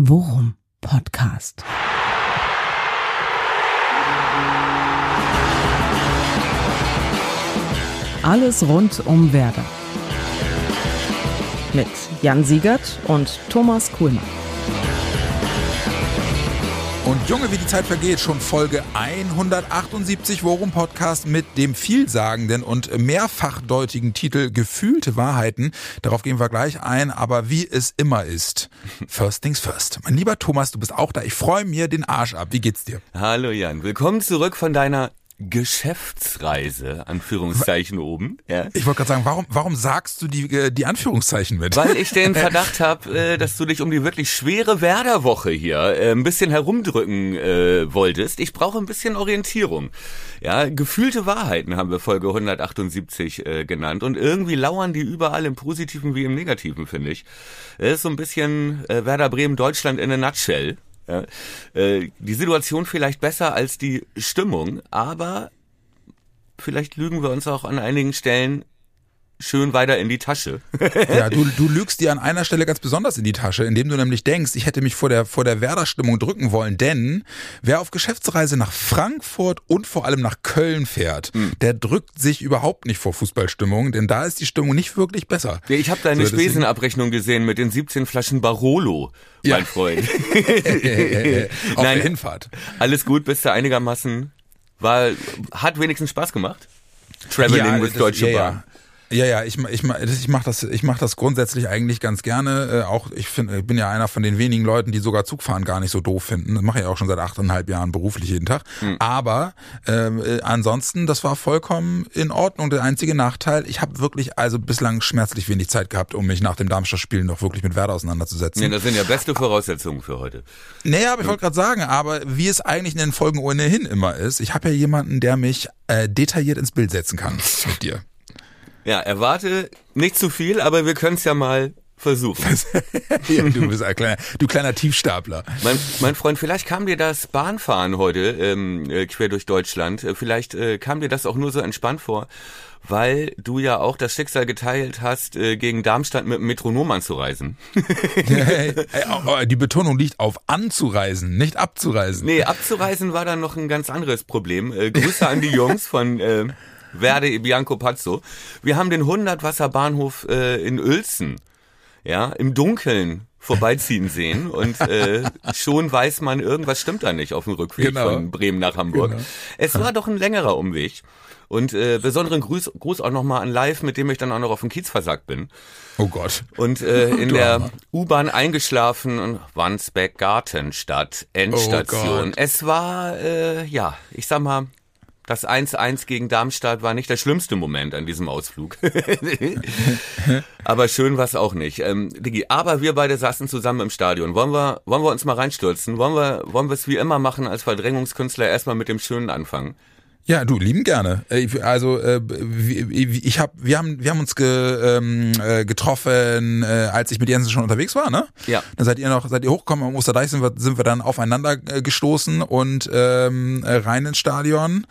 Worum Podcast. Alles rund um Werder. Mit Jan Siegert und Thomas Kuhlmann. Und Junge, wie die Zeit vergeht, schon Folge 178 Worum Podcast mit dem vielsagenden und mehrfachdeutigen Titel Gefühlte Wahrheiten. Darauf gehen wir gleich ein, aber wie es immer ist. First things first. Mein lieber Thomas, du bist auch da. Ich freue mir den Arsch ab. Wie geht's dir? Hallo Jan, willkommen zurück von deiner Geschäftsreise, Anführungszeichen oben. Ja. Ich wollte gerade sagen, warum, warum sagst du die, äh, die Anführungszeichen mit? Weil ich den Verdacht habe, äh, dass du dich um die wirklich schwere Werderwoche hier äh, ein bisschen herumdrücken äh, wolltest. Ich brauche ein bisschen Orientierung. Ja, gefühlte Wahrheiten haben wir Folge 178 äh, genannt und irgendwie lauern die überall im Positiven wie im Negativen, finde ich. Das ist so ein bisschen äh, Werder Bremen Deutschland in a nutshell. Ja, äh, die Situation vielleicht besser als die Stimmung, aber vielleicht lügen wir uns auch an einigen Stellen schön weiter in die Tasche. ja, du, du lügst dir an einer Stelle ganz besonders in die Tasche, indem du nämlich denkst, ich hätte mich vor der, vor der Werder-Stimmung drücken wollen, denn wer auf Geschäftsreise nach Frankfurt und vor allem nach Köln fährt, mhm. der drückt sich überhaupt nicht vor Fußballstimmung, denn da ist die Stimmung nicht wirklich besser. Ich habe deine so, Spesenabrechnung gesehen mit den 17 Flaschen Barolo, ja. mein Freund. auf Nein, der Hinfahrt. Alles gut, bist du einigermaßen, war, hat wenigstens Spaß gemacht? Traveling ja, with Deutsche ja, Bahn. Ja, ja, ich, ich, ich mache das, ich mach das grundsätzlich eigentlich ganz gerne. Äh, auch ich finde, ich bin ja einer von den wenigen Leuten, die sogar Zugfahren gar nicht so doof finden. Das mache ich auch schon seit achteinhalb Jahren beruflich jeden Tag. Mhm. Aber ähm, äh, ansonsten, das war vollkommen in Ordnung. Der einzige Nachteil, ich habe wirklich also bislang schmerzlich wenig Zeit gehabt, um mich nach dem Darmstadt-Spiel noch wirklich mit Werder auseinanderzusetzen. Ja, das sind ja beste Voraussetzungen für heute. Naja, aber ich wollte gerade sagen, aber wie es eigentlich in den Folgen ohnehin immer ist, ich habe ja jemanden, der mich äh, detailliert ins Bild setzen kann mit dir. Ja, erwarte nicht zu viel, aber wir können es ja mal versuchen. ja, du bist ein kleiner, du kleiner Tiefstapler. Mein, mein Freund, vielleicht kam dir das Bahnfahren heute ähm, äh, quer durch Deutschland, äh, vielleicht äh, kam dir das auch nur so entspannt vor, weil du ja auch das Schicksal geteilt hast, äh, gegen Darmstadt mit dem Metronom anzureisen. Die Betonung liegt auf anzureisen, nicht abzureisen. Nee, abzureisen war dann noch ein ganz anderes Problem. Äh, Grüße an die Jungs von äh, Verde Bianco Pazzo. Wir haben den 100 Wasser Bahnhof äh, in Uelzen, ja, im Dunkeln vorbeiziehen sehen und äh, schon weiß man, irgendwas stimmt da nicht auf dem Rückweg genau. von Bremen nach Hamburg. Genau. Es war doch ein längerer Umweg. Und äh, besonderen Gruß, Gruß auch nochmal an Live, mit dem ich dann auch noch auf dem Kiez versagt bin. Oh Gott. Und äh, in der U-Bahn eingeschlafen und Wandsbeck Gartenstadt, Endstation. Oh es war, äh, ja, ich sag mal, das 1-1 gegen Darmstadt war nicht der schlimmste Moment an diesem Ausflug. aber schön war es auch nicht. Ähm, Digi, aber wir beide saßen zusammen im Stadion. Wollen wir, wollen wir uns mal reinstürzen? Wollen wir, wollen wir es wie immer machen als Verdrängungskünstler erstmal mit dem Schönen anfangen? Ja, du lieben gerne. Äh, also äh, ich habe, wir haben, wir haben uns ge, ähm, äh, getroffen, als ich mit Jensen schon unterwegs war, ne? Ja. Dann seid ihr noch, seid ihr hochgekommen am Osterdeich, sind wir, sind wir dann aufeinander gestoßen und ähm, rein ins Stadion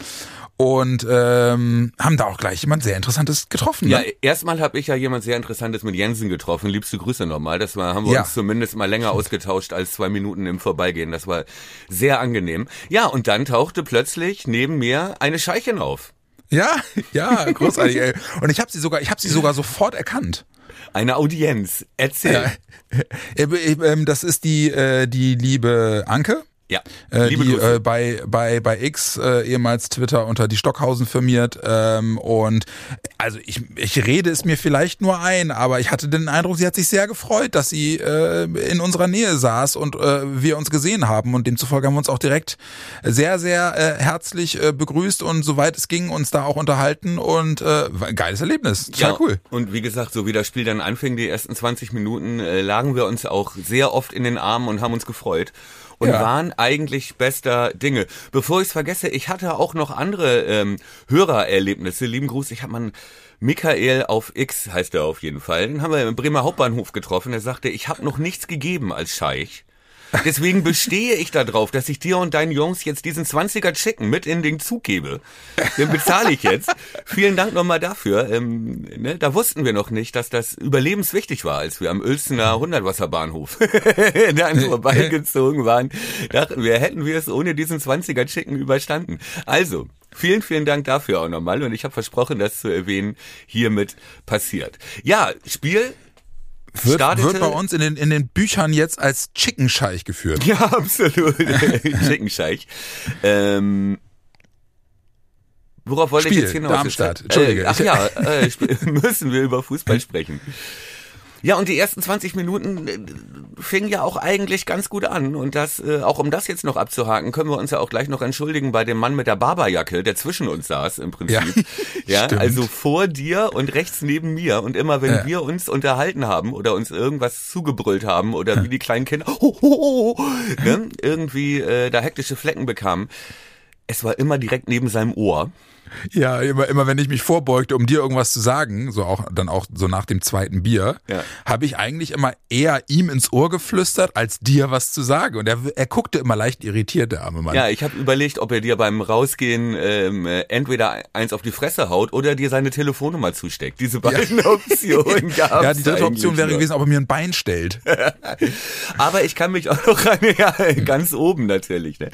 und ähm, haben da auch gleich jemand sehr Interessantes getroffen. Ne? Ja, erstmal habe ich ja jemand sehr Interessantes mit Jensen getroffen. Liebste Grüße nochmal. Das war, haben wir ja. uns zumindest mal länger ausgetauscht als zwei Minuten im Vorbeigehen. Das war sehr angenehm. Ja, und dann tauchte plötzlich neben mir eine Scheichin auf. Ja, ja, großartig. ey. Und ich habe sie sogar, ich habe sie sogar sofort erkannt. Eine Audienz. Erzähl. Ja. Äh, äh, ähm, das ist die äh, die liebe Anke. Ja, äh, die äh, bei, bei, bei X, äh, ehemals Twitter, unter die Stockhausen firmiert. Ähm, und also ich, ich rede es mir vielleicht nur ein, aber ich hatte den Eindruck, sie hat sich sehr gefreut, dass sie äh, in unserer Nähe saß und äh, wir uns gesehen haben. Und demzufolge haben wir uns auch direkt sehr, sehr äh, herzlich äh, begrüßt und soweit es ging, uns da auch unterhalten. Und äh, ein geiles Erlebnis. Total ja, cool. Und wie gesagt, so wie das Spiel dann anfing, die ersten 20 Minuten, äh, lagen wir uns auch sehr oft in den Armen und haben uns gefreut und ja. waren eigentlich bester Dinge. Bevor ich es vergesse, ich hatte auch noch andere ähm, Hörererlebnisse. Lieben Gruß, ich habe mal Michael auf X, heißt er auf jeden Fall. Den haben wir im Bremer Hauptbahnhof getroffen. Er sagte, ich habe noch nichts gegeben als Scheich. Deswegen bestehe ich darauf, dass ich dir und deinen Jungs jetzt diesen 20er Chicken mit in den Zug gebe. Den bezahle ich jetzt. Vielen Dank nochmal dafür. Ähm, ne, da wussten wir noch nicht, dass das überlebenswichtig war, als wir am Uelzener Hundertwasserbahnhof dann vorbeigezogen waren. Dachten wir, hätten wir es ohne diesen 20er Chicken überstanden. Also, Vielen, vielen Dank dafür auch nochmal. Und ich habe versprochen, das zu erwähnen, hiermit passiert. Ja, Spiel Wird, startete. wird bei uns in den, in den Büchern jetzt als Chicken Scheich geführt. Ja, absolut. Chickenscheich. Ähm, worauf wollte Spiel, ich jetzt hinaus? Darmstadt. Entschuldige. Äh, ach ja, äh, müssen wir über Fußball sprechen. Ja, und die ersten 20 Minuten äh, fingen ja auch eigentlich ganz gut an. Und das, äh, auch um das jetzt noch abzuhaken, können wir uns ja auch gleich noch entschuldigen bei dem Mann mit der Barberjacke, der zwischen uns saß im Prinzip. Ja, Ja, also vor dir und rechts neben mir. Und immer wenn Ja. wir uns unterhalten haben oder uns irgendwas zugebrüllt haben oder wie die kleinen Kinder ho, ho, ho, ne, irgendwie äh, da hektische Flecken bekamen, es war immer direkt neben seinem Ohr. Ja, immer, immer wenn ich mich vorbeugte, um dir irgendwas zu sagen, so auch dann auch so nach dem zweiten Bier, Ja. habe ich eigentlich immer eher ihm ins Ohr geflüstert, als dir was zu sagen. Und er, er guckte immer leicht irritiert, der arme Mann. Ja, ich habe überlegt, ob er dir beim Rausgehen ähm, äh, entweder eins auf die Fresse haut oder dir seine Telefonnummer zusteckt. Diese beiden Optionen gab's ja, die dritte Option wäre gewesen, ob er mir ein Bein stellt. Aber ich kann mich auch noch an, ja, ganz oben natürlich, ne?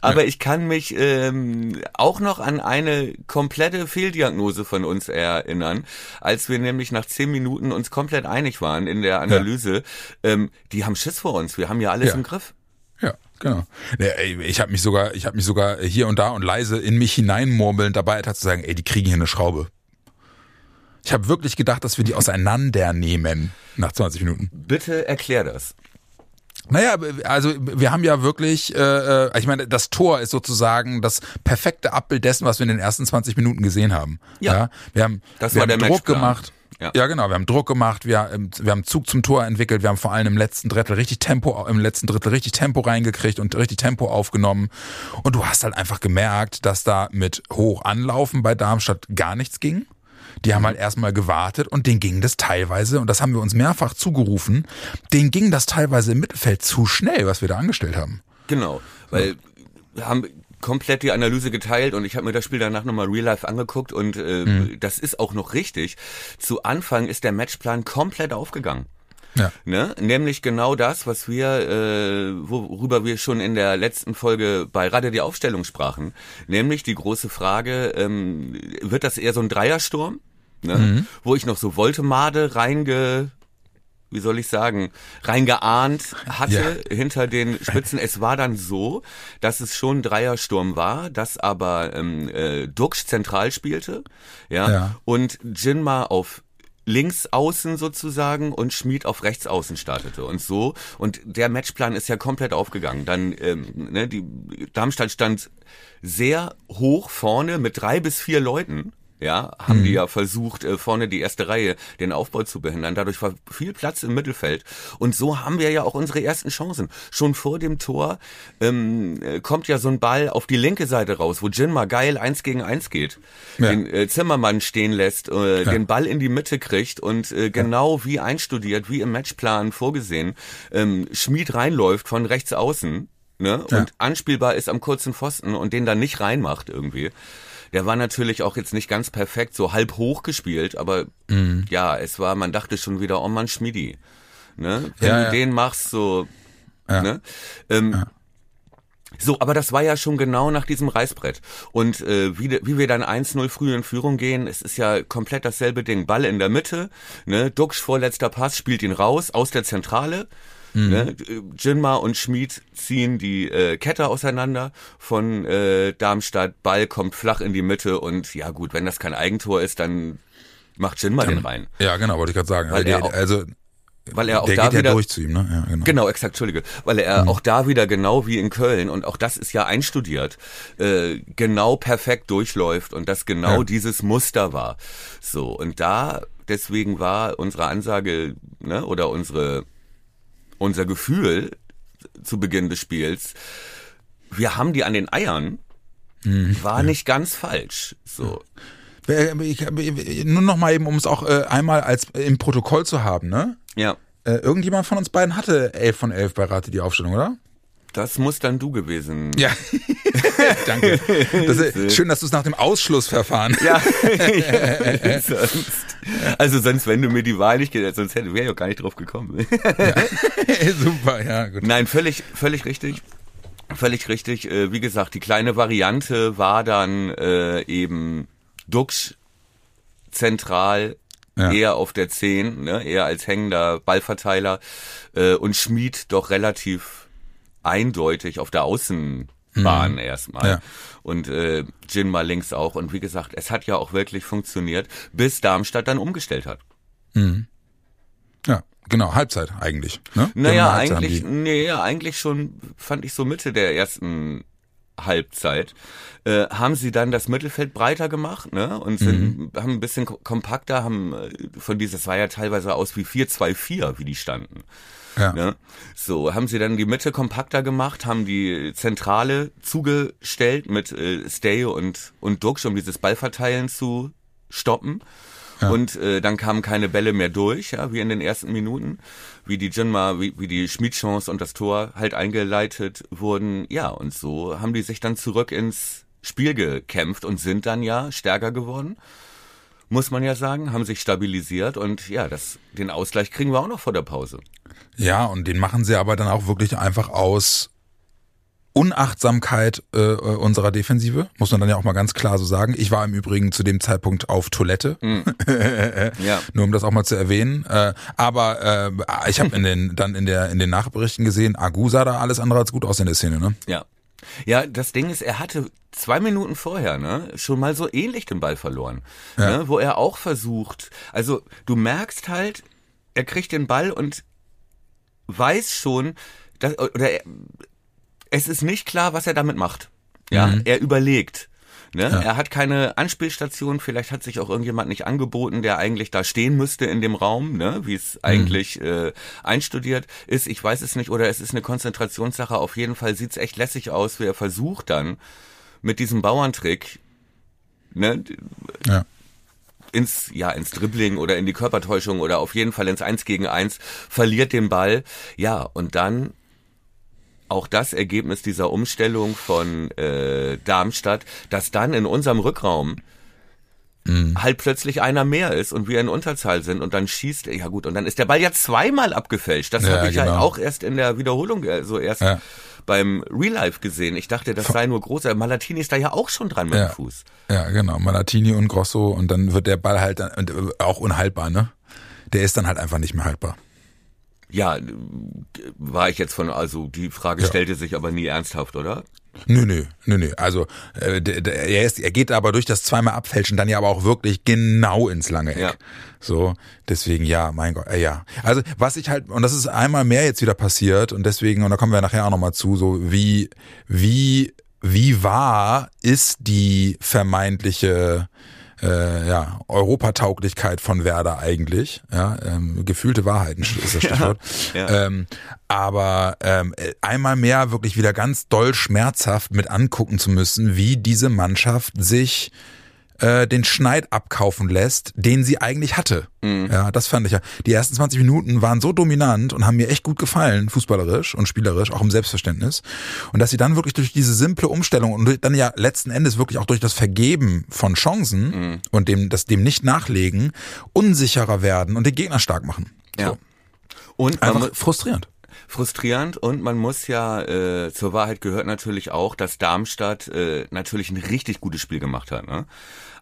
Aber ich kann mich ähm, auch noch an eine komplette Fehldiagnose von uns erinnern, als wir nämlich nach zehn Minuten uns komplett einig waren in der Analyse. Ähm, die haben Schiss vor uns, wir haben ja alles Ja. im Griff. Ja, genau. Ey, ich habe mich sogar, ich habe mich sogar hier und da und leise in mich hineinmurmelnd dabei zu sagen, ey, die kriegen hier eine Schraube. Ich habe wirklich gedacht, dass wir die auseinandernehmen nach 20 Minuten. Bitte erklär das. Naja, also wir haben ja wirklich, äh, äh, ich meine, das Tor ist sozusagen das perfekte Abbild dessen, was wir in den ersten 20 Minuten gesehen haben. Ja. wir haben, Das wir war haben der Druck Matchplan. gemacht. Ja. Ja. genau, wir haben Druck gemacht, wir, ähm, wir haben Zug zum Tor entwickelt, wir haben vor allem im letzten Drittel richtig Tempo, im letzten Drittel richtig Tempo reingekriegt und richtig Tempo aufgenommen. Und du hast halt einfach gemerkt, dass da mit hoch anlaufen bei Darmstadt gar nichts ging. Die haben halt erstmal gewartet und denen ging das teilweise, und das haben wir uns mehrfach zugerufen, denen ging das teilweise im Mittelfeld zu schnell, was wir da angestellt haben. Genau, weil wir haben komplett die Analyse geteilt und ich habe mir das Spiel danach nochmal real life angeguckt und äh, Mhm. das ist auch noch richtig. Zu Anfang ist der Matchplan komplett aufgegangen. Ja. Ne? Nämlich genau das, was wir, äh, worüber wir schon in der letzten Folge bei Radio die Aufstellung sprachen. Nämlich die große Frage, ähm, wird das eher so ein Dreiersturm? Ne? Mhm. Wo ich noch so Voltemade reinge, wie soll ich sagen, reingeahnt hatte hinter den Spitzen. Es war dann so, dass es schon ein Dreiersturm war, dass aber ähm, äh, Duxch zentral spielte, ja, Ja. und Jinma auf links außen sozusagen und Schmid auf rechts außen startete und so und der Matchplan ist ja komplett aufgegangen. Dann ähm, ne, die Darmstadt stand sehr hoch vorne mit drei bis vier Leuten. Ja, haben die ja versucht, äh, vorne die erste Reihe den Aufbau zu behindern. Dadurch war viel Platz im Mittelfeld. Und so haben wir ja auch unsere ersten Chancen. Schon vor dem Tor ähm, äh, kommt ja so ein Ball auf die linke Seite raus, wo Jinma geil eins gegen eins geht. Ja. Den äh, Zimmermann stehen lässt, äh, den Ball in die Mitte kriegt und äh, genau wie einstudiert, wie im Matchplan vorgesehen, ähm, Schmied reinläuft von rechts außen ne, Ja. und anspielbar ist am kurzen Pfosten und den dann nicht reinmacht irgendwie. Der war natürlich auch jetzt nicht ganz perfekt, so halb hoch gespielt, aber Mhm. ja, es war, man dachte schon wieder, oh Mann, Schmidi. Ne? Wenn Ja, du ja. den machst, so, Ja. ne? Ähm, So, aber das war ja schon genau nach diesem Reißbrett. Und äh, wie, wie wir dann 1-0 früh in Führung gehen, es ist ja komplett dasselbe Ding. Ball in der Mitte, ne? Duxch vorletzter Pass, spielt ihn raus aus der Zentrale. Ne? Jinma und Schmid ziehen die äh, Kette auseinander von äh, Darmstadt. Ball kommt flach in die Mitte und ja gut, wenn das kein Eigentor ist, dann macht Jinma den rein. Ja, genau, wollte ich gerade sagen. Weil der, er auch- also Weil er auch der da geht ja wieder durch zu ihm, ne? Ja, genau. Genau, exakt, Entschuldige. Weil er auch da wieder genau wie in Köln und auch das ist ja einstudiert, äh, genau perfekt durchläuft und das genau Ja. dieses Muster war. So, und da, deswegen war unsere Ansage, ne, oder unsere, unser Gefühl zu Beginn des Spiels, wir haben die an den Eiern, war nicht ganz falsch. So. Ich, nur noch mal eben, um es auch äh, einmal als im Protokoll zu haben, ne? Ja. Äh, irgendjemand von uns beiden hatte 11 von 11 bei Rate die Aufstellung, oder? Das muss dann du gewesen. Ja, danke. Das ist, schön, dass du es nach dem Ausschlussverfahren. Ja, ja sonst. Also sonst, wenn du mir die Wahl nicht gegeben sonst hätte wäre ich auch gar nicht drauf gekommen. Ja. Super, ja, gut. Nein, völlig, völlig richtig. Völlig richtig. Äh, wie gesagt, die kleine Variante war dann äh, eben Dux zentral ja. eher auf der 10, ne, eher als hängender Ballverteiler äh, und Schmied doch relativ eindeutig auf der Außenbahn mhm. erstmal. Ja. Und äh, Jin mal links auch. Und wie gesagt, es hat ja auch wirklich funktioniert, bis Darmstadt dann umgestellt hat. Mhm. Ja, genau, Halbzeit eigentlich. Ne? Naja, eigentlich, nee, eigentlich schon, fand ich so Mitte der ersten Halbzeit, äh, haben sie dann das Mittelfeld breiter gemacht, ne? Und sind, mhm. haben ein bisschen kompakter, haben äh, von dieses war ja teilweise aus wie 4-2-4, wie die standen. Ja. Ne? So, haben sie dann die Mitte kompakter gemacht, haben die Zentrale zugestellt mit äh, Stay und, und Duxch, um dieses Ballverteilen zu stoppen. Ja. Und äh, dann kamen keine Bälle mehr durch, ja, wie in den ersten Minuten, wie die Jinma, wie, wie die Schmiedchance und das Tor halt eingeleitet wurden. Ja, und so haben die sich dann zurück ins Spiel gekämpft und sind dann ja stärker geworden muss man ja sagen, haben sich stabilisiert und ja, das, den Ausgleich kriegen wir auch noch vor der Pause. Ja, und den machen sie aber dann auch wirklich einfach aus Unachtsamkeit äh, unserer Defensive, muss man dann ja auch mal ganz klar so sagen. Ich war im Übrigen zu dem Zeitpunkt auf Toilette, mm. ja. nur um das auch mal zu erwähnen. Äh, aber äh, ich habe in den dann in der in den Nachberichten gesehen, Agu sah da alles andere als gut aus in der Szene, ne? Ja, ja, das Ding ist, er hatte zwei Minuten vorher ne, schon mal so ähnlich den Ball verloren, ja. ne, wo er auch versucht. Also du merkst halt, er kriegt den Ball und weiß schon, dass, oder er, es ist nicht klar, was er damit macht. Ja, mhm. er überlegt. Ne? Ja. Er hat keine Anspielstation, vielleicht hat sich auch irgendjemand nicht angeboten, der eigentlich da stehen müsste in dem Raum, ne? wie es mhm. eigentlich äh, einstudiert ist. Ich weiß es nicht, oder es ist eine Konzentrationssache. Auf jeden Fall sieht es echt lässig aus, wie er versucht dann mit diesem Bauerntrick ne? ja. ins ja ins Dribbling oder in die Körpertäuschung oder auf jeden Fall ins Eins gegen Eins verliert den Ball. Ja, und dann auch das Ergebnis dieser Umstellung von äh, Darmstadt, dass dann in unserem Rückraum mhm. halt plötzlich einer mehr ist und wir in Unterzahl sind und dann schießt er, ja gut, und dann ist der Ball ja zweimal abgefälscht. Das ja, habe ich genau. ja auch erst in der Wiederholung, äh, so erst ja. beim Real Life gesehen. Ich dachte, das sei nur groß. Malatini ist da ja auch schon dran mit ja. dem Fuß. Ja, genau. Malatini und Grosso und dann wird der Ball halt äh, auch unhaltbar, ne? Der ist dann halt einfach nicht mehr haltbar. Ja, war ich jetzt von, also die Frage ja. stellte sich aber nie ernsthaft, oder? Nö, nö, nö, nö. Also äh, er, ist, er geht aber durch das zweimal Abfälschen dann ja aber auch wirklich genau ins lange Eck. Ja. So, deswegen ja, mein Gott, äh, ja. Also was ich halt, und das ist einmal mehr jetzt wieder passiert und deswegen, und da kommen wir nachher auch nochmal zu, so wie, wie, wie wahr ist die vermeintliche äh, ja, Europatauglichkeit von Werder eigentlich. Ja, ähm, gefühlte Wahrheiten ist das Stichwort. Ja, ja. Ähm, aber ähm, einmal mehr wirklich wieder ganz doll schmerzhaft mit angucken zu müssen, wie diese Mannschaft sich äh, den Schneid abkaufen lässt, den sie eigentlich hatte. Mhm. Ja, das fand ich ja. Die ersten 20 Minuten waren so dominant und haben mir echt gut gefallen, fußballerisch und spielerisch, auch im Selbstverständnis. Und dass sie dann wirklich durch diese simple Umstellung und dann ja letzten Endes wirklich auch durch das Vergeben von Chancen mhm. und dem, das dem nicht nachlegen, unsicherer werden und den Gegner stark machen. Ja. So. Und einfach frustrierend frustrierend und man muss ja, äh, zur Wahrheit gehört natürlich auch, dass Darmstadt äh, natürlich ein richtig gutes Spiel gemacht hat. Ne?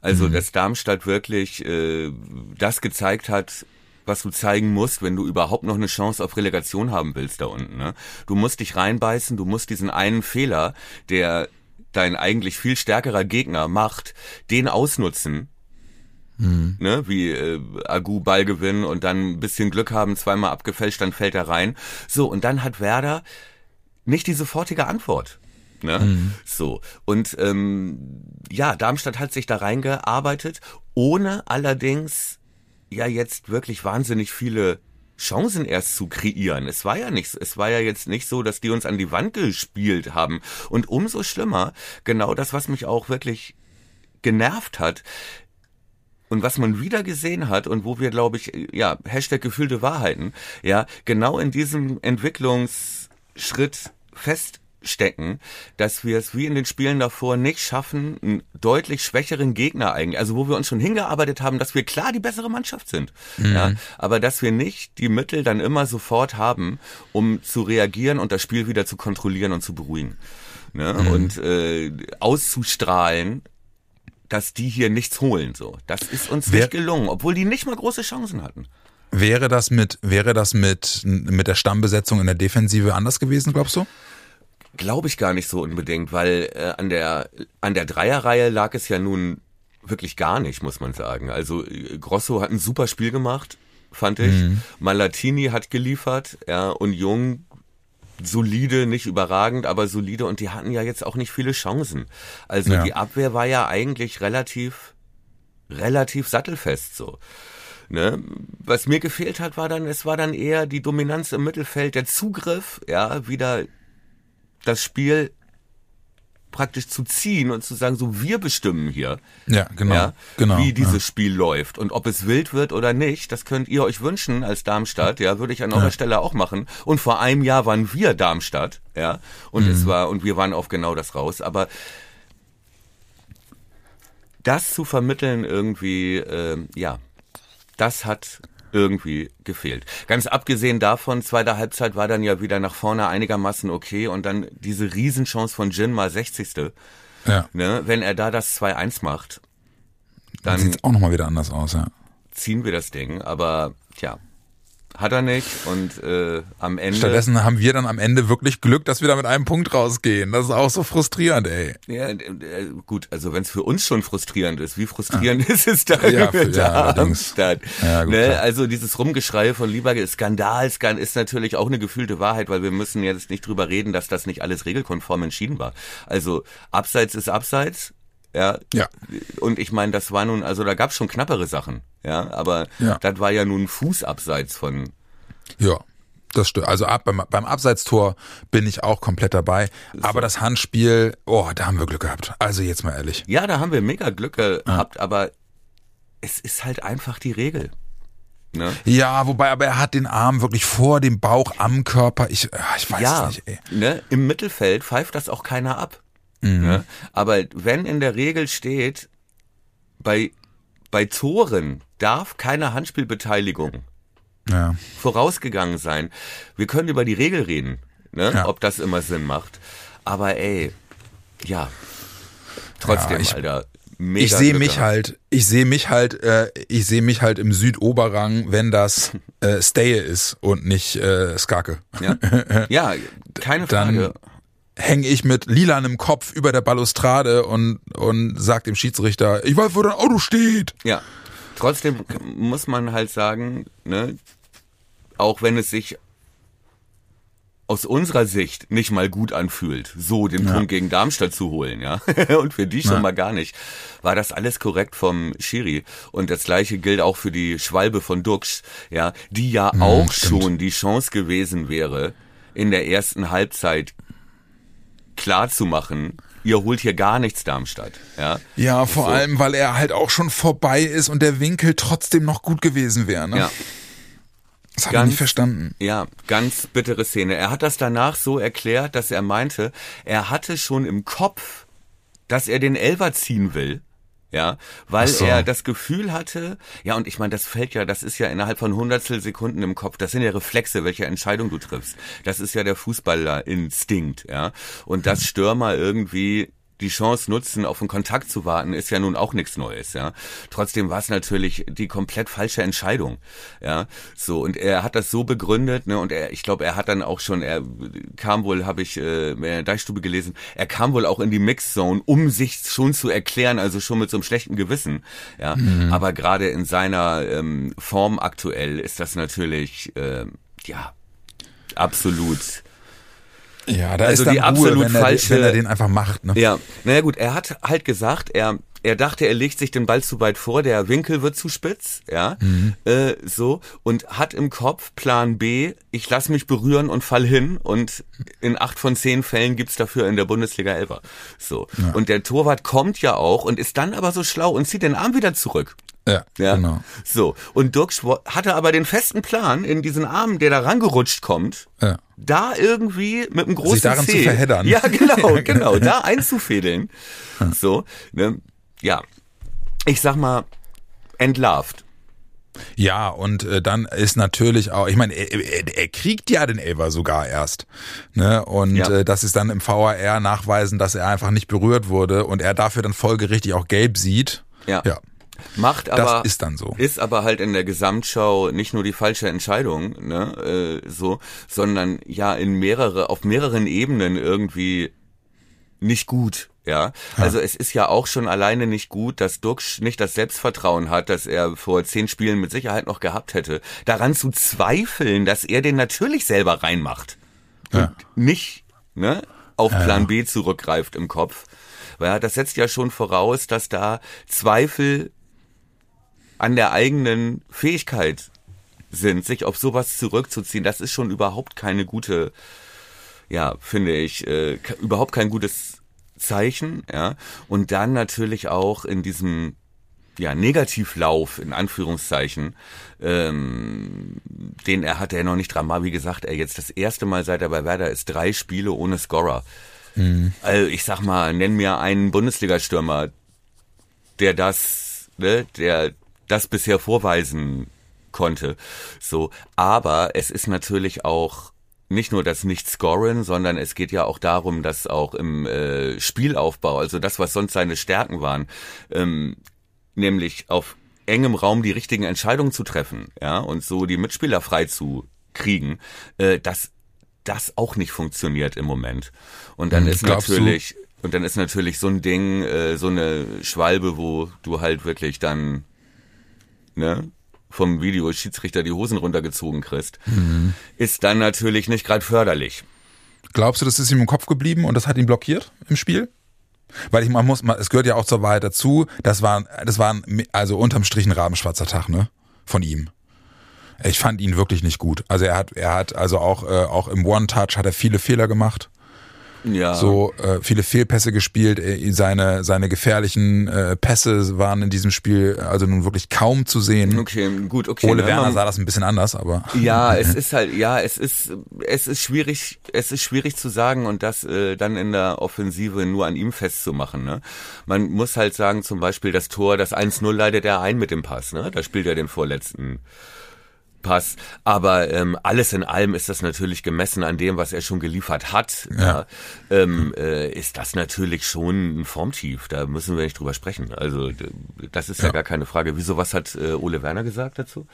Also, mhm. dass Darmstadt wirklich äh, das gezeigt hat, was du zeigen musst, wenn du überhaupt noch eine Chance auf Relegation haben willst da unten. Ne? Du musst dich reinbeißen, du musst diesen einen Fehler, der dein eigentlich viel stärkerer Gegner macht, den ausnutzen Mhm. Ne, wie äh, Agu Ballgewinn und dann ein bisschen Glück haben, zweimal abgefälscht, dann fällt er rein. So, und dann hat Werder nicht die sofortige Antwort. Ne? Mhm. So. Und ähm, ja, Darmstadt hat sich da reingearbeitet, ohne allerdings ja jetzt wirklich wahnsinnig viele Chancen erst zu kreieren. Es war ja nicht, es war ja jetzt nicht so, dass die uns an die Wand gespielt haben. Und umso schlimmer, genau das, was mich auch wirklich genervt hat, und was man wieder gesehen hat und wo wir, glaube ich, ja, Hashtag gefühlte Wahrheiten, ja, genau in diesem Entwicklungsschritt feststecken, dass wir es wie in den Spielen davor nicht schaffen, einen deutlich schwächeren Gegner eigentlich, also wo wir uns schon hingearbeitet haben, dass wir klar die bessere Mannschaft sind, Mhm. ja, aber dass wir nicht die Mittel dann immer sofort haben, um zu reagieren und das Spiel wieder zu kontrollieren und zu beruhigen. Ne? Mhm. Und äh, auszustrahlen, dass die hier nichts holen. So, das ist uns Wer- nicht gelungen, obwohl die nicht mal große Chancen hatten. Wäre das mit, wäre das mit, mit der Stammbesetzung in der Defensive anders gewesen, glaubst du? Glaube ich gar nicht so unbedingt, weil äh, an der an der Dreierreihe lag es ja nun wirklich gar nicht, muss man sagen. Also äh, Grosso hat ein super Spiel gemacht, fand ich. Malatini hat geliefert, ja, und Jung solide, nicht überragend, aber solide und die hatten ja jetzt auch nicht viele Chancen. Also Ja. die Abwehr war ja eigentlich relativ relativ sattelfest so. Ne? Was mir gefehlt hat, war dann, es war dann eher die Dominanz im Mittelfeld, der Zugriff, ja, wieder das Spiel praktisch zu ziehen und zu sagen, so wir bestimmen hier, Ja, genau. ja, genau. wie dieses ja. Spiel läuft und ob es wild wird oder nicht, das könnt ihr euch wünschen als Darmstadt, ja, würde ich an eurer Stelle auch machen. Und vor einem Jahr waren wir Darmstadt, ja, und Mhm. es war und wir waren auf genau das raus, aber das zu vermitteln irgendwie, ähm, ja, das hat irgendwie gefehlt. Ganz abgesehen davon, zweite Halbzeit war dann ja wieder nach vorne einigermaßen okay und dann diese Riesenchance von Jin mal 60. Ja. Ne? Wenn er da das 2-1 macht, Dann dann sieht auch nochmal wieder anders aus, ja. ziehen wir das Ding. Aber tja, hat er nicht und äh, am Ende... Stattdessen haben wir dann am Ende wirklich Glück, dass wir da mit einem Punkt rausgehen. Das ist auch so frustrierend, ey. Ja, äh, gut, also wenn es für uns schon frustrierend ist, wie frustrierend ist es dann Ja, für- ja, allerdings. Ja, gut, ne? Also dieses Rumgeschrei von Lieberge, Skandal, Skandal ist natürlich auch eine gefühlte Wahrheit, weil wir müssen jetzt nicht drüber reden, dass das nicht alles regelkonform entschieden war. Also Abseits ist Abseits, ja. Ja. Und ich meine, das war nun, also da gab es schon knappere Sachen, ja, aber Ja. das war ja nun Fußabseits von Ja. Das stimmt. Also ab, beim, beim Abseitstor bin ich auch komplett dabei. Aber das Handspiel, oh, da haben wir Glück gehabt. Also jetzt mal ehrlich. Ja, da haben wir mega Glück gehabt, aber es ist halt einfach die Regel. Ne? Ja, wobei, aber er hat den Arm wirklich vor dem Bauch am Körper. Ich, ah, ich weiß ja, es nicht, ey. Ne? im Mittelfeld pfeift das auch keiner ab. Ne? Aber wenn in der Regel steht, bei, bei Toren darf keine Handspielbeteiligung Ja. vorausgegangen sein. Wir können über die Regel reden, ne? Ja. ob das immer Sinn macht. Aber ey, ja, trotzdem, Ja, ich- Alter. Mega Ich sehe mich halt, ich sehe mich halt, äh, ich sehe mich halt im Südoberrang, wenn das äh, Staye ist und nicht äh, Skake. Ja, ja keine Dann Frage. Hänge ich mit lilanem Kopf über der Balustrade und und sag dem Schiedsrichter, ich weiß, wo dein Auto steht. Ja. Trotzdem muss man halt sagen, ne, auch wenn es sich aus unserer Sicht nicht mal gut anfühlt, so den Punkt gegen Darmstadt zu holen, ja. Und für die schon Ja. mal gar nicht. War das alles korrekt vom Schiri. Und das gleiche gilt auch für die Schwalbe von Dux, ja, die ja auch stimmt. schon die Chance gewesen wäre, in der ersten Halbzeit klar zu machen, ihr holt hier gar nichts Darmstadt, ja. Ja, vor So. allem, weil er halt auch schon vorbei ist und der Winkel trotzdem noch gut gewesen wäre. Ne? Ja. Das habe ich nicht verstanden. Ja, ganz bittere Szene. Er hat das danach so erklärt, dass er meinte, er hatte schon im Kopf, dass er den Elver ziehen will. Ja, weil so. er das Gefühl hatte, ja, und ich meine, das fällt ja, das ist ja innerhalb von Hundertstel Sekunden im Kopf, das sind ja Reflexe, welche Entscheidung du triffst. Das ist ja der Fußballerinstinkt, ja. Und dass Stürmer irgendwie die Chance nutzen, auf einen Kontakt zu warten, ist ja nun auch nichts Neues, ja. Trotzdem war es natürlich die komplett falsche Entscheidung, ja. So und er hat das so begründet, ne, und er, ich glaube, er hat dann auch schon, er kam wohl, habe ich äh, in der Deichstube gelesen, er kam wohl auch in die Mixzone, um sich schon zu erklären, also schon mit so einem schlechten Gewissen, ja. Aber gerade in seiner ähm, Form aktuell ist das natürlich, ähm, ja, absolut. Ja, da Also ist dann die Ruhe, absolut wenn er, falsche- wenn er den einfach macht. Ne? Ja, naja gut, er hat halt gesagt, er er dachte, er legt sich den Ball zu weit vor, der Winkel wird zu spitz, ja, äh, so und hat im Kopf Plan B, ich lass mich berühren und fall hin und in acht von zehn Fällen gibt's dafür in der Bundesliga Elfer. So und der Torwart kommt ja auch und ist dann aber so schlau und zieht den Arm wieder zurück. Ja, Ja, genau. So, und Dirk hatte aber den festen Plan, in diesen Arm, der da rangerutscht kommt, Ja. da irgendwie mit einem großen darin zu C, verheddern. Ja, genau, genau, da einzufädeln. So, ne, ja. Ich sag mal, entlarvt. Ja, und äh, dann ist natürlich auch, ich meine, er, er, er kriegt ja den Elver sogar erst. Ne? Und Ja. äh, das ist dann im VAR nachweisen, dass er einfach nicht berührt wurde und er dafür dann folgerichtig auch gelb sieht. Ja. Ja, Macht das aber, ist dann so. ist aber halt in der Gesamtschau nicht nur die falsche Entscheidung, ne, äh, so, sondern ja in mehrere, auf mehreren Ebenen irgendwie nicht gut. Ja, also es ist ja auch schon alleine nicht gut, dass Duxch nicht das Selbstvertrauen hat, das er vor zehn Spielen mit Sicherheit noch gehabt hätte, daran zu zweifeln, dass er den natürlich selber reinmacht Ja. nicht ne, auf Plan B zurückgreift im Kopf. Weil das setzt ja schon voraus, dass da Zweifel an der eigenen Fähigkeit sind, sich auf sowas zurückzuziehen. Das ist schon überhaupt keine gute, ja, finde ich, äh, überhaupt kein gutes Zeichen, ja. Und dann natürlich auch in diesem ja, Negativlauf, in Anführungszeichen, ähm, den er hatte, er noch nicht dramatisch, wie gesagt, er jetzt das erste Mal seit er bei Werder ist, drei Spiele ohne Scorer. Also ich sag mal, nenn mir einen Bundesliga-Stürmer, der das, ne, der das bisher vorweisen konnte. So, aber es ist natürlich auch nicht nur das Nicht-Scoren, sondern es geht ja auch darum, dass auch im äh, Spielaufbau, also das, was sonst seine Stärken waren, ähm, nämlich auf engem Raum die richtigen Entscheidungen zu treffen, ja, und so die Mitspieler frei zu kriegen, äh, dass das auch nicht funktioniert im Moment. Und dann Hm, ist glaubst du- natürlich und dann ist natürlich so ein Ding, äh, so eine Schwalbe, wo du halt wirklich dann ne, vom Videoschiedsrichter die Hosen runtergezogen kriegst, Mhm. ist dann natürlich nicht gerade förderlich. Glaubst du, das ist ihm im Kopf geblieben und das hat ihn blockiert im Spiel? Weil ich, man muss, man, es gehört ja auch zur Wahrheit dazu, das war, das war also unterm Strich ein rabenschwarzer Tag, ne? Von ihm. Ich fand ihn wirklich nicht gut. Also er hat, er hat, also auch, äh, auch im One-Touch hat er viele Fehler gemacht. Ja. so äh, viele Fehlpässe gespielt. Äh, Seine, seine gefährlichen äh, Pässe waren in diesem Spiel also nun wirklich kaum zu sehen. Okay, gut, okay. Ole ne, Werner sah das ein bisschen anders, aber Ja, es ist halt, ja, es ist, es ist schwierig, es ist schwierig zu sagen und das äh, dann in der Offensive nur an ihm festzumachen. Ne? Man muss halt sagen, zum Beispiel das Tor, das 1-0 leidet er ein mit dem Pass. Ne? Da spielt er den vorletzten Pass. Aber ähm, alles in allem ist das natürlich gemessen an dem, was er schon geliefert hat. Ja. Ähm, äh, ist das natürlich schon ein Formtief. Da müssen wir nicht drüber sprechen. Also das ist ja, Ja. gar keine Frage. Wieso, was hat äh, Ole Werner gesagt dazu?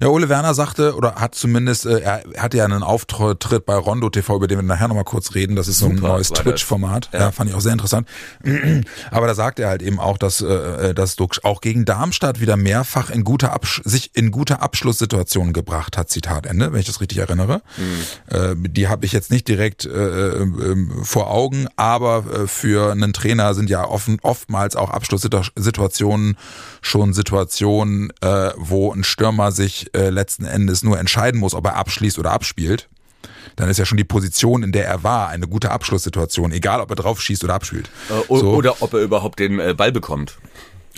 Ja, Ole Werner sagte, oder hat zumindest, äh, er hatte ja einen Auftritt bei Rondo TV, über den wir nachher nochmal kurz reden. Das ist so ein Super neues. Twitch-Format. Ja. Ja. fand ich auch sehr interessant. Aber da sagt er halt eben auch, dass, äh, dass Duxch auch gegen Darmstadt wieder mehrfach in gute Absch sich in gute Abschlusssituationen gebracht hat, Zitat Ende, wenn ich das richtig erinnere. Äh, die habe ich jetzt nicht direkt äh, ähm, vor Augen, aber äh, für einen Trainer sind ja offen, oftmals auch Abschlusssituationen schon Situationen, äh, wo ein Stürmer sich äh, letzten Endes nur entscheiden muss, ob er abschließt oder abspielt. Dann ist ja schon die Position, in der er war, eine gute Abschlusssituation, egal ob er drauf schießt oder abspielt. Äh, So. Oder ob er überhaupt den äh, Ball bekommt.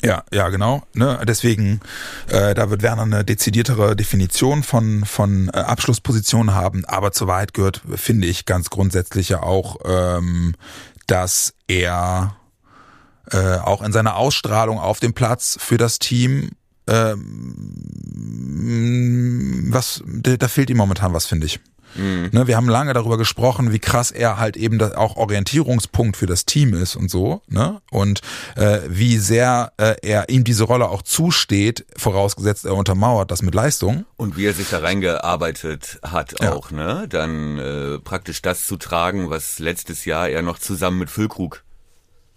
Ja, ja, genau. Ne? Deswegen, äh, da wird Werner eine dezidiertere Definition von, von äh, Abschlusspositionen haben. Aber zur Wahrheit gehört, finde ich, ganz grundsätzlich ja auch, ähm, dass er äh, auch in seiner Ausstrahlung auf dem Platz für das Team ähm, was, da fehlt ihm momentan was, finde ich. Ne, wir haben lange darüber gesprochen, wie krass er halt eben das auch Orientierungspunkt für das Team ist und so, ne? Und äh, wie sehr äh, er ihm diese Rolle auch zusteht, vorausgesetzt er untermauert das mit Leistung. Und wie er sich da reingearbeitet hat Ja. auch, ne? Dann äh, praktisch das zu tragen, was letztes Jahr er noch zusammen mit Füllkrug.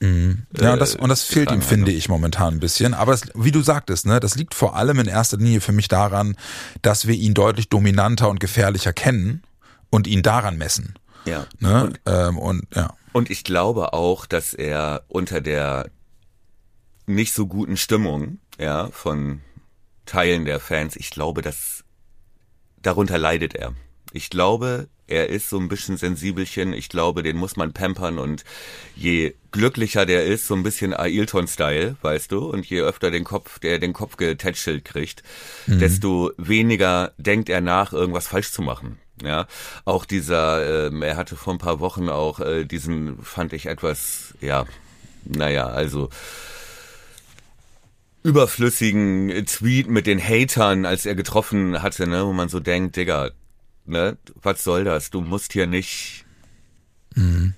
Ja, und das, und das fehlt ihm, finde ne? ich, momentan ein bisschen. Aber das, wie du sagtest, ne, das liegt vor allem in erster Linie für mich daran, dass wir ihn deutlich dominanter und gefährlicher kennen und ihn daran messen. Ja. Ne? Und, ähm, und ja. und ich glaube auch, dass er unter der nicht so guten Stimmung, ja, von Teilen der Fans, ich glaube, dass darunter leidet er. Ich glaube, er ist so ein bisschen sensibelchen. Ich glaube, den muss man pampern und je glücklicher der ist, so ein bisschen Ailton-Style, weißt du, und je öfter den Kopf, der den Kopf getätschelt kriegt, mhm. desto weniger denkt er nach, irgendwas falsch zu machen. Ja, auch dieser, ähm, er hatte vor ein paar Wochen auch äh, diesen, fand ich etwas, ja, naja, also überflüssigen Tweet mit den Hatern, als er getroffen hatte, ne, wo man so denkt, Digga, ne, was soll das? Du musst hier nicht. Mhm.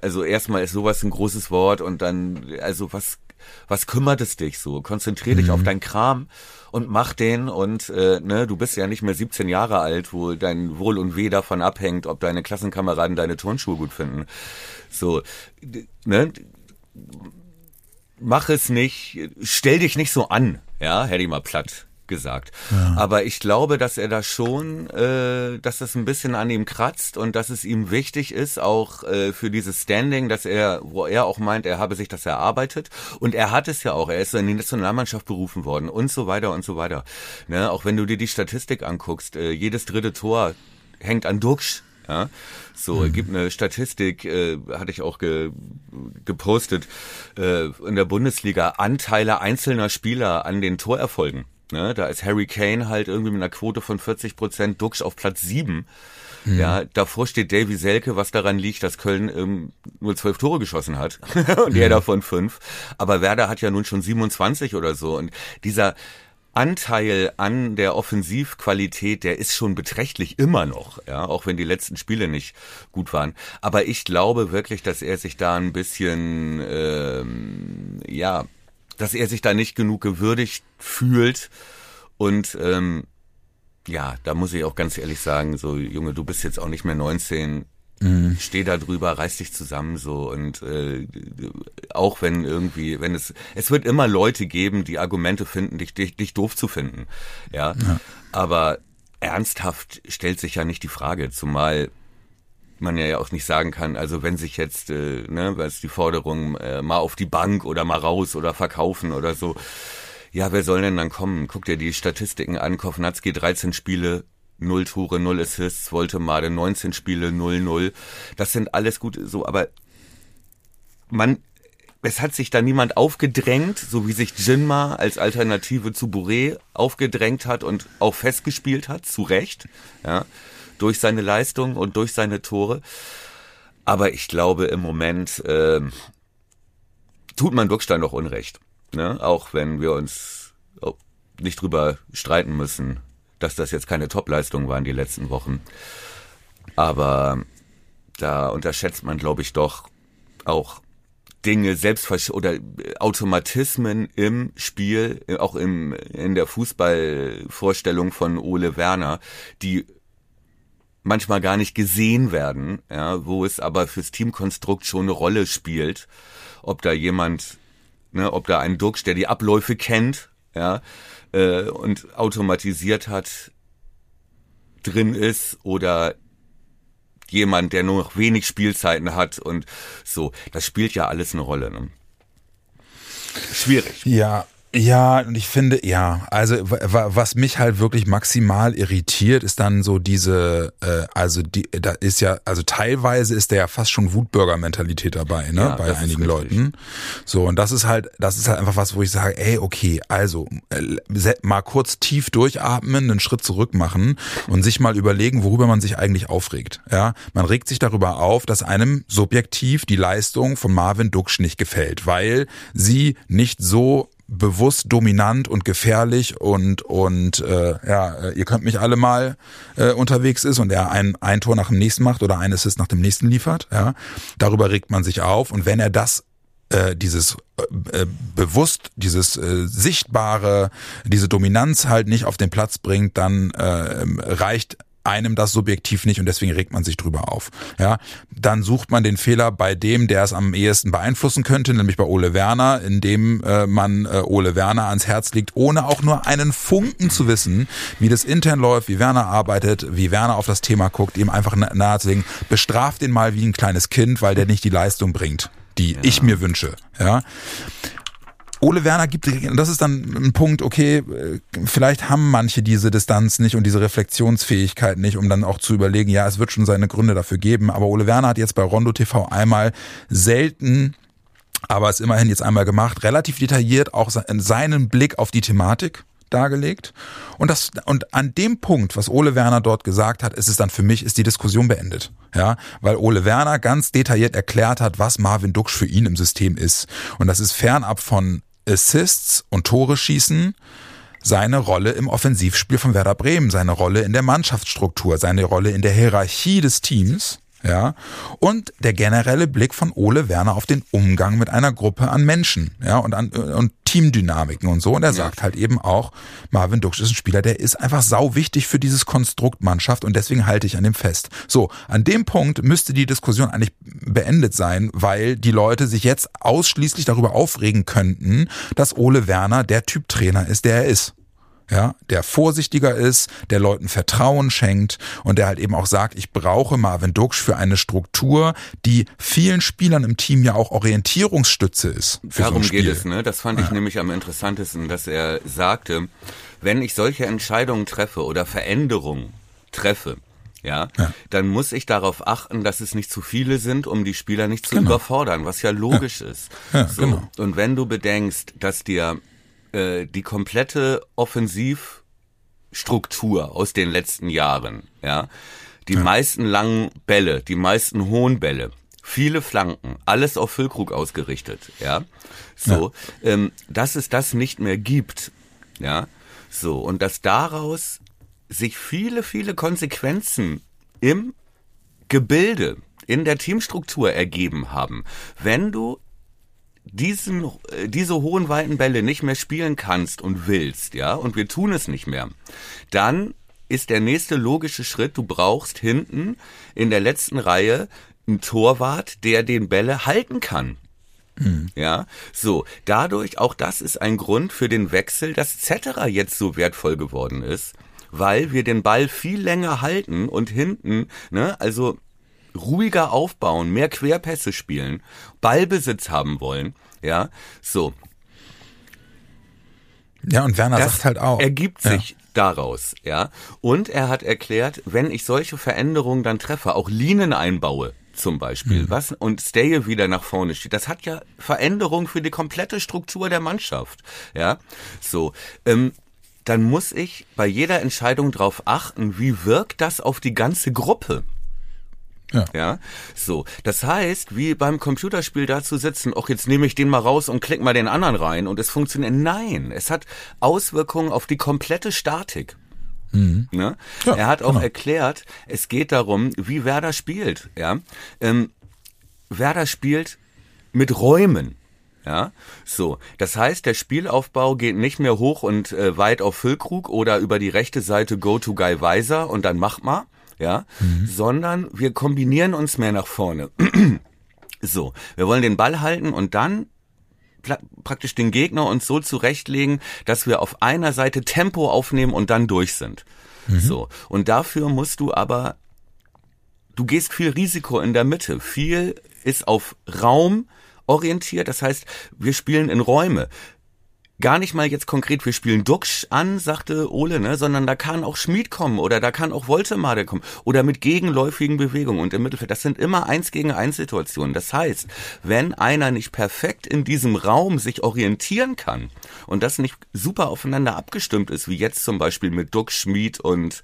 Also erstmal ist sowas ein großes Wort und dann, also was, was kümmert es dich so? Konzentrier dich mhm. auf deinen Kram und mach den und äh, ne, du bist ja nicht mehr 17 Jahre alt, wo dein Wohl und Weh davon abhängt, ob deine Klassenkameraden deine Turnschuhe gut finden. So, ne, mach es nicht, stell dich nicht so an, ja, hätte ich mal platt gesagt. Ja. Aber ich glaube, dass er da schon, äh, dass das ein bisschen an ihm kratzt und dass es ihm wichtig ist, auch äh, für dieses Standing, dass er, wo er auch meint, er habe sich das erarbeitet. Und er hat es ja auch. Er ist in die Nationalmannschaft berufen worden und so weiter und so weiter. Ne? Auch wenn du dir die Statistik anguckst, äh, jedes dritte Tor hängt an Duxch. Ja, so mhm. gibt eine Statistik, äh, hatte ich auch ge, gepostet äh, in der Bundesliga Anteile einzelner Spieler an den Torerfolgen. Ne? Da ist Harry Kane halt irgendwie mit einer Quote von 40 Prozent Duxch auf Platz 7. Mhm. Ja, davor steht Davy Selke, was daran liegt, dass Köln ähm, nur zwölf Tore geschossen hat und mhm. er davon fünf. Aber Werder hat ja nun schon 27 oder so. Und dieser Anteil an der Offensivqualität, der ist schon beträchtlich immer noch, ja, auch wenn die letzten Spiele nicht gut waren. Aber ich glaube wirklich, dass er sich da ein bisschen, ähm, ja, dass er sich da nicht genug gewürdigt fühlt. Und ähm, ja, da muss ich auch ganz ehrlich sagen, so Junge, du bist jetzt auch nicht mehr 19, mhm. steh da drüber, reiß dich zusammen so und äh, auch wenn irgendwie, wenn es, es wird immer Leute geben, die Argumente finden, dich, dich, dich doof zu finden, ja, ja. aber ernsthaft stellt sich ja nicht die Frage, zumal man ja auch nicht sagen kann, also wenn sich jetzt, äh, ne, was die Forderung, äh, mal auf die Bank oder mal raus oder verkaufen oder so, ja, wer soll denn dann kommen? Guck dir die Statistiken an, Kovnatski 13 Spiele, 0 Tore, 0 Assists, Woltemade 19 Spiele, 0-0. Das sind alles gut so, aber man, es hat sich da niemand aufgedrängt, so wie sich Jinma als Alternative zu Bourré aufgedrängt hat und auch festgespielt hat, zu Recht, ja durch seine Leistung und durch seine Tore. Aber ich glaube, im Moment äh, tut man Duckstein noch Unrecht. Ne? Auch wenn wir uns nicht drüber streiten müssen, dass das jetzt keine Topleistungen waren die letzten Wochen. Aber da unterschätzt man, glaube ich, doch auch Dinge, Selbstversch oder Automatismen im Spiel, auch im, in der Fußballvorstellung von Ole Werner, die manchmal gar nicht gesehen werden, ja, wo es aber fürs Teamkonstrukt schon eine Rolle spielt, ob da jemand, ne, ob da ein Dux, der die Abläufe kennt, ja, äh, und automatisiert hat, drin ist oder jemand, der nur noch wenig Spielzeiten hat und so. Das spielt ja alles eine Rolle. Ne? Schwierig. Ja, ja, und ich finde, ja, also was mich halt wirklich maximal irritiert, ist dann so diese, äh, also die, da ist ja, also teilweise ist da ja fast schon Wutbürger-Mentalität dabei, ne, ja, bei einigen Leuten. So, und das ist halt, das ist halt einfach was, wo ich sage, ey, okay, also äh, mal kurz tief durchatmen, einen Schritt zurück machen und sich mal überlegen, worüber man sich eigentlich aufregt. Ja, man regt sich darüber auf, dass einem subjektiv die Leistung von Marvin Duksch nicht gefällt, weil sie nicht so bewusst dominant und gefährlich und und äh, ja, äh, ihr könnt mich alle mal äh, unterwegs ist und er ein, ein Tor nach dem nächsten macht oder ein Assist nach dem nächsten liefert, ja, darüber regt man sich auf und wenn er das äh, dieses äh, bewusst, dieses äh, sichtbare, diese Dominanz halt nicht auf den Platz bringt, dann äh, reicht einem das subjektiv nicht und deswegen regt man sich drüber auf. Ja, dann sucht man den Fehler bei dem, der es am ehesten beeinflussen könnte, nämlich bei Ole Werner, indem äh, man äh, Ole Werner ans Herz legt, ohne auch nur einen Funken zu wissen, wie das intern läuft, wie Werner arbeitet, wie Werner auf das Thema guckt, ihm einfach nahezulegen, bestraft den mal wie ein kleines Kind, weil der nicht die Leistung bringt, die ja. ich mir wünsche. Ja. Ole Werner gibt, das ist dann ein Punkt, okay, vielleicht haben manche diese Distanz nicht und diese Reflexionsfähigkeit nicht, um dann auch zu überlegen, ja, es wird schon seine Gründe dafür geben. Aber Ole Werner hat jetzt bei Rondo TV einmal selten aber es immerhin jetzt einmal gemacht, relativ detailliert auch seinen Blick auf die Thematik dargelegt. Und das, und an dem Punkt, was Ole Werner dort gesagt hat, ist es dann für mich, ist die Diskussion beendet. Ja, weil Ole Werner ganz detailliert erklärt hat, was Marvin Duksch für ihn im System ist. Und das ist fernab von Assists und Tore schießen, seine Rolle im Offensivspiel von Werder Bremen, seine Rolle in der Mannschaftsstruktur, seine Rolle in der Hierarchie des Teams ja, und der generelle Blick von Ole Werner auf den Umgang mit einer Gruppe an Menschen, ja, und an und Teamdynamiken und so. Und er ja. sagt halt eben auch, Marvin Duksch ist ein Spieler, der ist einfach sau wichtig für dieses Konstrukt Mannschaft und deswegen halte ich an dem fest. So, an dem Punkt müsste die Diskussion eigentlich beendet sein, weil die Leute sich jetzt ausschließlich darüber aufregen könnten, dass Ole Werner der Typ Trainer ist, der er ist ja, der vorsichtiger ist, der Leuten Vertrauen schenkt und der halt eben auch sagt, ich brauche Marvin Duksch für eine Struktur, die vielen Spielern im Team ja auch Orientierungsstütze ist. Darum so geht es, ne? Das fand ich ja. nämlich am interessantesten, dass er sagte, wenn ich solche Entscheidungen treffe oder Veränderungen treffe, ja, ja, dann muss ich darauf achten, dass es nicht zu viele sind, um die Spieler nicht zu genau. überfordern, was ja logisch ja. ist. Ja, so. genau. Und wenn du bedenkst, dass dir äh, die komplette Offensivstruktur aus den letzten Jahren, ja, die ja. meisten langen Bälle, die meisten hohen Bälle, viele Flanken, alles auf Füllkrug ausgerichtet, ja, so, ja. Ähm, dass es das nicht mehr gibt, ja, so und dass daraus sich viele, viele Konsequenzen im Gebilde, in der Teamstruktur ergeben haben. Wenn du diesen, äh, diese hohen weiten Bälle nicht mehr spielen kannst und willst, ja, und wir tun es nicht mehr, dann ist der nächste logische Schritt, du brauchst hinten in der letzten Reihe einen Torwart, der den Bälle halten kann. Mhm. Ja, so, dadurch, auch das ist ein Grund für den Wechsel, dass Cetera jetzt so wertvoll geworden ist, weil wir den Ball viel länger halten und hinten, ne, also ruhiger aufbauen, mehr Querpässe spielen, Ballbesitz haben wollen, ja, so. Ja, und Werner das sagt halt auch. Ergibt sich ja. daraus, ja. Und er hat erklärt, wenn ich solche Veränderungen dann treffe, auch Linien einbaue, zum Beispiel, mhm. was und Stay wieder nach vorne steht. Das hat ja Veränderungen für die komplette Struktur der Mannschaft, ja. So, ähm, dann muss ich bei jeder Entscheidung darauf achten, wie wirkt das auf die ganze Gruppe. Ja. ja. So. Das heißt, wie beim Computerspiel da zu sitzen, ach, jetzt nehme ich den mal raus und klick mal den anderen rein und es funktioniert. Nein, es hat Auswirkungen auf die komplette Statik. Mhm. Ne? Ja, er hat auch genau. erklärt, es geht darum, wie Werder spielt. Ja? Ähm, Werder spielt mit Räumen. Ja, so. Das heißt, der Spielaufbau geht nicht mehr hoch und äh, weit auf Füllkrug oder über die rechte Seite Go to Guy Weiser und dann mach mal, ja, mhm. sondern wir kombinieren uns mehr nach vorne. so, wir wollen den Ball halten und dann praktisch den Gegner uns so zurechtlegen, dass wir auf einer Seite Tempo aufnehmen und dann durch sind. Mhm. So. Und dafür musst du aber, du gehst viel Risiko in der Mitte. Viel ist auf Raum orientiert. Das heißt, wir spielen in Räume gar nicht mal jetzt konkret, wir spielen Duxch an, sagte Ole, ne, sondern da kann auch Schmied kommen oder da kann auch Woltemade kommen oder mit gegenläufigen Bewegungen und im Mittelfeld. Das sind immer eins gegen eins Situationen. Das heißt, wenn einer nicht perfekt in diesem Raum sich orientieren kann und das nicht super aufeinander abgestimmt ist, wie jetzt zum Beispiel mit Duxch, Schmied und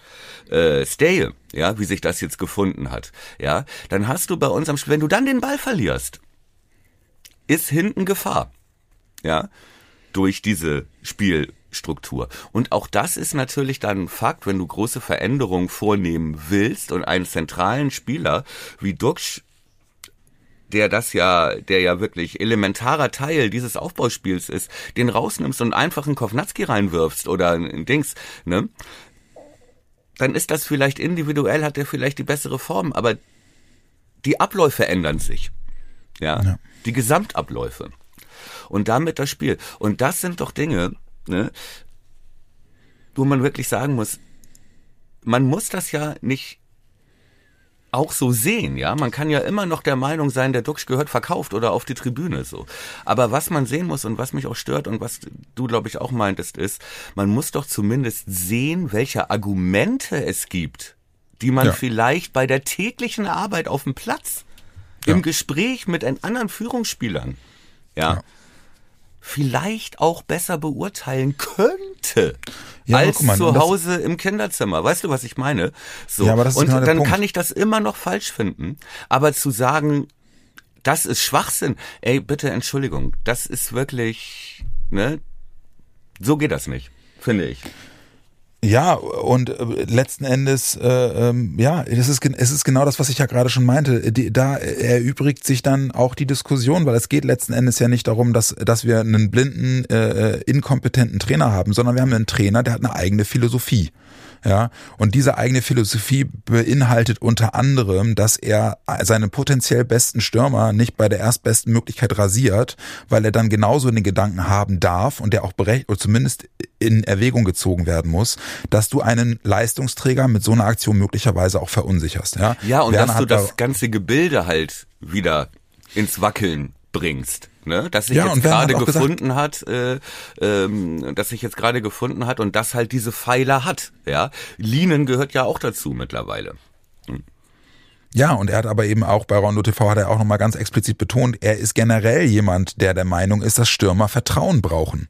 äh, Stale, ja, wie sich das jetzt gefunden hat, ja, dann hast du bei uns am Spiel, wenn du dann den Ball verlierst, ist hinten Gefahr. Ja, durch diese Spielstruktur. Und auch das ist natürlich dann ein Fakt, wenn du große Veränderungen vornehmen willst und einen zentralen Spieler wie Duxch der das ja, der ja wirklich elementarer Teil dieses Aufbauspiels ist, den rausnimmst und einfach einen Kovnatski reinwirfst oder ein Dings, ne? Dann ist das vielleicht individuell, hat er vielleicht die bessere Form, aber die Abläufe ändern sich. Ja. ja. Die Gesamtabläufe und damit das Spiel. Und das sind doch Dinge, ne, wo man wirklich sagen muss, man muss das ja nicht auch so sehen, ja. Man kann ja immer noch der Meinung sein, der Duxch gehört verkauft oder auf die Tribüne so. Aber was man sehen muss und was mich auch stört und was du, glaube ich, auch meintest, ist, man muss doch zumindest sehen, welche Argumente es gibt, die man Ja. vielleicht bei der täglichen Arbeit auf dem Platz, Ja. im Gespräch mit anderen Führungsspielern, ja, Ja. Vielleicht auch besser beurteilen könnte. Ja, als mal, zu Hause im Kinderzimmer. Weißt du, was ich meine? So. Ja, aber das ist und genau dann Punkt. kann ich das immer noch falsch finden. Aber zu sagen, das ist Schwachsinn, ey, bitte Entschuldigung, das ist wirklich, ne? So geht das nicht, finde ich. Ja, und äh, letzten Endes, äh, ähm, ja, es ist, es ist genau das, was ich ja gerade schon meinte. Die, da erübrigt sich dann auch die Diskussion, weil es geht letzten Endes ja nicht darum, dass, dass wir einen blinden, äh, inkompetenten Trainer haben, sondern wir haben einen Trainer, der hat eine eigene Philosophie. Ja, und diese eigene Philosophie beinhaltet unter anderem, dass er seine potenziell besten Stürmer nicht bei der erstbesten Möglichkeit rasiert, weil er dann genauso den Gedanken haben darf und der auch berechtigt oder zumindest in Erwägung gezogen werden muss, dass du einen Leistungsträger mit so einer Aktion möglicherweise auch verunsicherst. Ja, Ja, und Werner dass du das ganze Gebilde halt wieder ins Wackeln bringst. Ne? Dass sich Ja, jetzt gerade auch gesagt- gefunden hat, äh, ähm, dass sich jetzt gerade gefunden hat und das halt diese Pfeiler hat. Ja, Linen gehört ja auch dazu mittlerweile. Ja, und er hat aber eben auch bei Rondo TV hat er auch nochmal ganz explizit betont, er ist generell jemand, der der Meinung ist, dass Stürmer Vertrauen brauchen.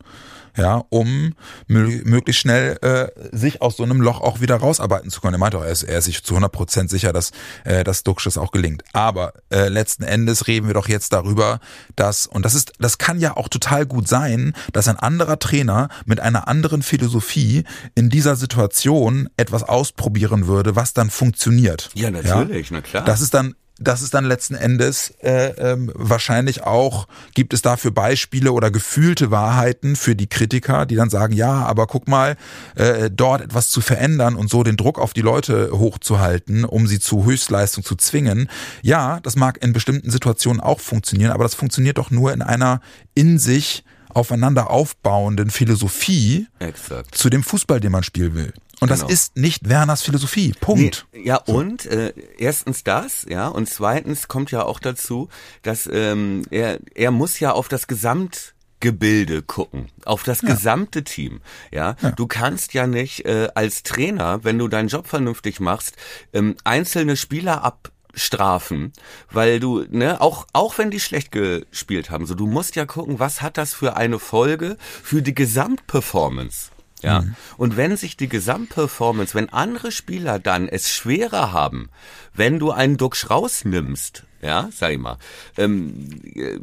Ja, um mö möglichst schnell äh, sich aus so einem Loch auch wieder rausarbeiten zu können. Er meinte auch, er ist, er ist sich zu 100 Prozent sicher, dass äh, das Duxch das auch gelingt. Aber äh, letzten Endes reden wir doch jetzt darüber, dass, und das ist, das kann ja auch total gut sein, dass ein anderer Trainer mit einer anderen Philosophie in dieser Situation etwas ausprobieren würde, was dann funktioniert. Ja, natürlich, na klar. Das ist dann das ist dann letzten Endes äh, ähm, wahrscheinlich auch, gibt es dafür Beispiele oder gefühlte Wahrheiten für die Kritiker, die dann sagen, ja, aber guck mal, äh, dort etwas zu verändern und so den Druck auf die Leute hochzuhalten, um sie zu Höchstleistung zu zwingen. Ja, das mag in bestimmten Situationen auch funktionieren, aber das funktioniert doch nur in einer in sich aufeinander aufbauenden Philosophie Exakt. zu dem Fußball, den man spielen will. Und Genau. das ist nicht Werners Philosophie. Punkt. Nee, ja, und äh, erstens das, ja, und zweitens kommt ja auch dazu, dass ähm, er, er muss ja auf das Gesamtgebilde gucken, auf das gesamte Team. Ja? du kannst ja nicht äh, als Trainer, wenn du deinen Job vernünftig machst, ähm, einzelne Spieler abstrafen, weil du ne auch auch wenn die schlecht gespielt haben, so du musst ja gucken, was hat das für eine Folge für die Gesamtperformance. Ja. Und wenn sich die Gesamtperformance, wenn andere Spieler dann es schwerer haben, wenn du einen Duxch rausnimmst, ja, sag ich mal, ähm, äh,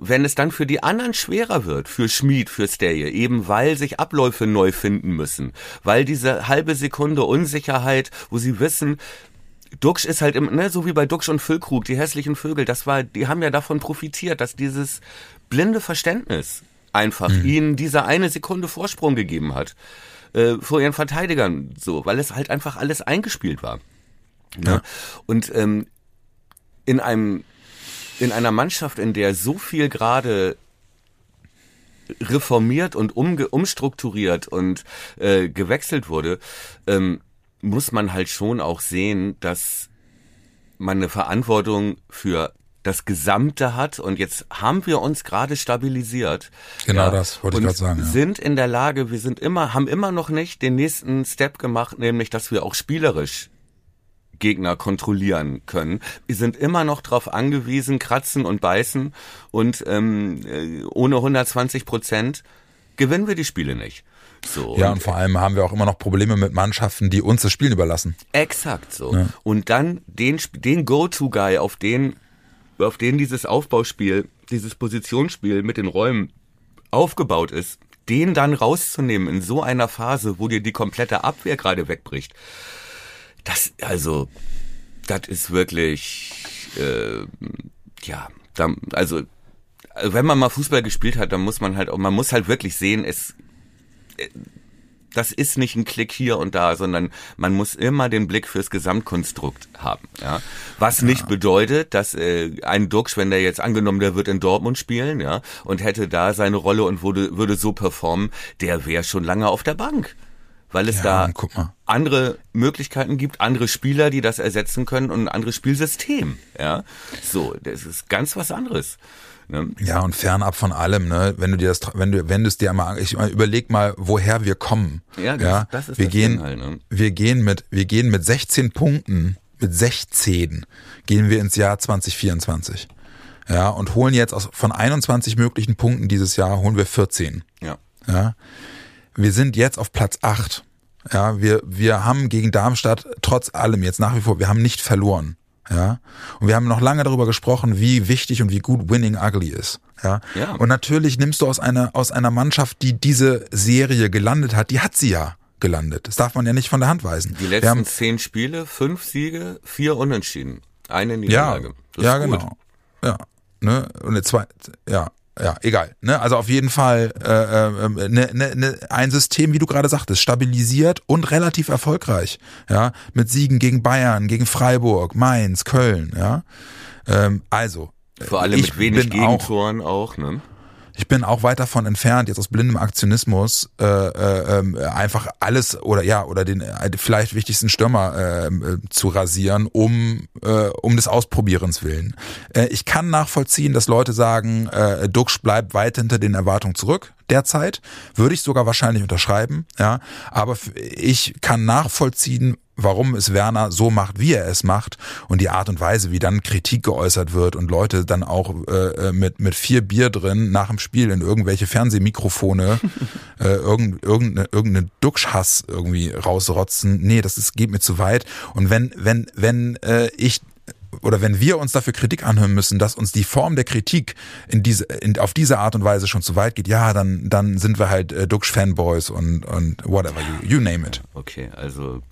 wenn es dann für die anderen schwerer wird, für Schmied, für Steje, eben weil sich Abläufe neu finden müssen, weil diese halbe Sekunde Unsicherheit, wo sie wissen, Duxch ist halt im, ne, so wie bei Duxch und Füllkrug, die hässlichen Vögel, das war, die haben ja davon profitiert, dass dieses blinde Verständnis einfach ihnen diese eine Sekunde Vorsprung gegeben hat äh, vor ihren Verteidigern, so, weil es halt einfach alles eingespielt war. Ne? Und ähm, in einem in einer Mannschaft, in der so viel gerade reformiert und umge umstrukturiert und äh, gewechselt wurde, ähm, muss man halt schon auch sehen, dass man eine Verantwortung für das Gesamte hat und jetzt haben wir uns gerade stabilisiert. Genau das wollte ich und gerade sagen, ja. Sind in der Lage, wir sind immer, haben immer noch nicht den nächsten Step gemacht, nämlich, dass wir auch spielerisch Gegner kontrollieren können. Wir sind immer noch darauf angewiesen, kratzen und beißen und ähm, äh, ohne 120 Prozent gewinnen wir die Spiele nicht. So, Ja, und vor allem haben wir auch immer noch Probleme mit Mannschaften, die uns das Spielen überlassen. Exakt so. Und dann den, den Go-To-Guy, auf den, auf den dieses Aufbauspiel, dieses Positionsspiel mit den Räumen aufgebaut ist, den dann rauszunehmen in so einer Phase, wo dir die komplette Abwehr gerade wegbricht, das, also, das ist wirklich, äh, ja, da, also, wenn man mal Fußball gespielt hat, dann muss man halt, auch- man muss halt wirklich sehen, es, das ist nicht ein Klick hier und da, sondern man muss immer den Blick fürs Gesamtkonstrukt haben. Ja? Was nicht bedeutet, dass äh, ein Duxch, wenn der jetzt angenommen, der wird in Dortmund spielen, ja, und hätte da seine Rolle und würde, würde so performen, der wäre schon lange auf der Bank. weil es Ja, da andere Möglichkeiten gibt, andere Spieler, die das ersetzen können und ein anderes Spielsystem. Ja, so, das ist ganz was anderes. Ne? Ja, und fernab von allem, ne, wenn du dir das, wenn du, wenn du es dir mal, ich überleg mal, woher wir kommen. Ja, das- das ist wir das gehen, Ding halt, ne? wir gehen mit, wir gehen mit 16 Punkten, mit 16 gehen wir ins Jahr 2024. Ja, und holen jetzt aus, von 21 möglichen Punkten dieses Jahr holen wir 14. Ja. Ja. Wir sind jetzt auf Platz 8. Ja, wir, wir haben gegen Darmstadt trotz allem jetzt nach wie vor, wir haben nicht verloren. Ja. Und wir haben noch lange darüber gesprochen, wie wichtig und wie gut Winning Ugly ist. Ja. Ja. Und natürlich nimmst du aus einer, aus einer Mannschaft, die diese Serie gelandet hat, die hat sie ja gelandet. Das darf man ja nicht von der Hand weisen. Die wir letzten haben, zehn Spiele, fünf Siege, vier Unentschieden. Eine ja, Niederlage. Ja, gut. genau. Ja. Ne? Und eine zweite, ja, ja, egal. Ne? Also auf jeden Fall äh, äh, ne, ne, ne, ein System, wie du gerade sagtest, stabilisiert und relativ erfolgreich. Ja, mit Siegen gegen Bayern, gegen Freiburg, Mainz, Köln. Ja, ähm, also Vor allem ich mit wenig bin auch, Gegentoren auch, ne? Ich bin auch weit davon entfernt, jetzt aus blindem Aktionismus äh, äh, ähm, einfach alles oder ja oder den äh, vielleicht wichtigsten Stürmer äh, äh, zu rasieren, um äh, um des Ausprobierens willen. Äh, ich kann nachvollziehen, dass Leute sagen, äh, Duxch bleibt weit hinter den Erwartungen zurück. Derzeit würde ich sogar wahrscheinlich unterschreiben, ja. Aber ich kann nachvollziehen, warum es Werner so macht, wie er es macht und die Art und Weise, wie dann Kritik geäußert wird und Leute dann auch äh, mit mit vier Bier drin nach dem Spiel in irgendwelche Fernsehmikrofone äh, irgendeine, irgendeine, irgendeine Duxhass irgendwie rausrotzen. Nee, das ist, geht mir zu weit. Und wenn wenn wenn äh, ich oder wenn wir uns dafür Kritik anhören müssen, dass uns die Form der Kritik in diese, in, auf diese Art und Weise schon zu weit geht, ja, dann, dann sind wir halt äh, Duxch-Fanboys und, und whatever, you, you name it. Okay, also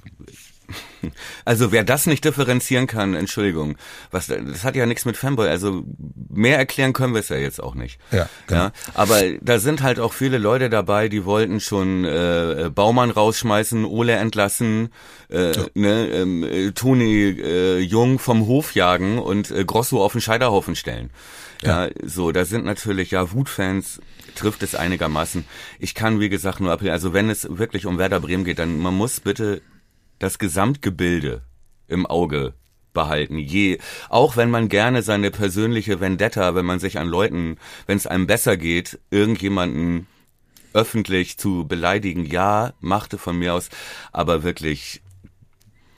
also wer das nicht differenzieren kann, Entschuldigung, was das hat ja nichts mit Fanboy, also mehr erklären können wir es ja jetzt auch nicht. Ja, genau. ja, aber da sind halt auch viele Leute dabei, die wollten schon äh, Baumann rausschmeißen, Ole entlassen, äh, ne, ähm, äh, Toni äh, Jung vom Hof jagen und äh, Grosso auf den Scheiterhaufen stellen. Ja, so, da sind natürlich ja Wutfans trifft es einigermaßen. Ich kann wie gesagt nur appellieren, also wenn es wirklich um Werder Bremen geht, dann man muss bitte das Gesamtgebilde im Auge behalten. Je, auch wenn man gerne seine persönliche Vendetta, wenn man sich an Leuten, wenn es einem besser geht, irgendjemanden öffentlich zu beleidigen, ja, machte von mir aus, aber wirklich,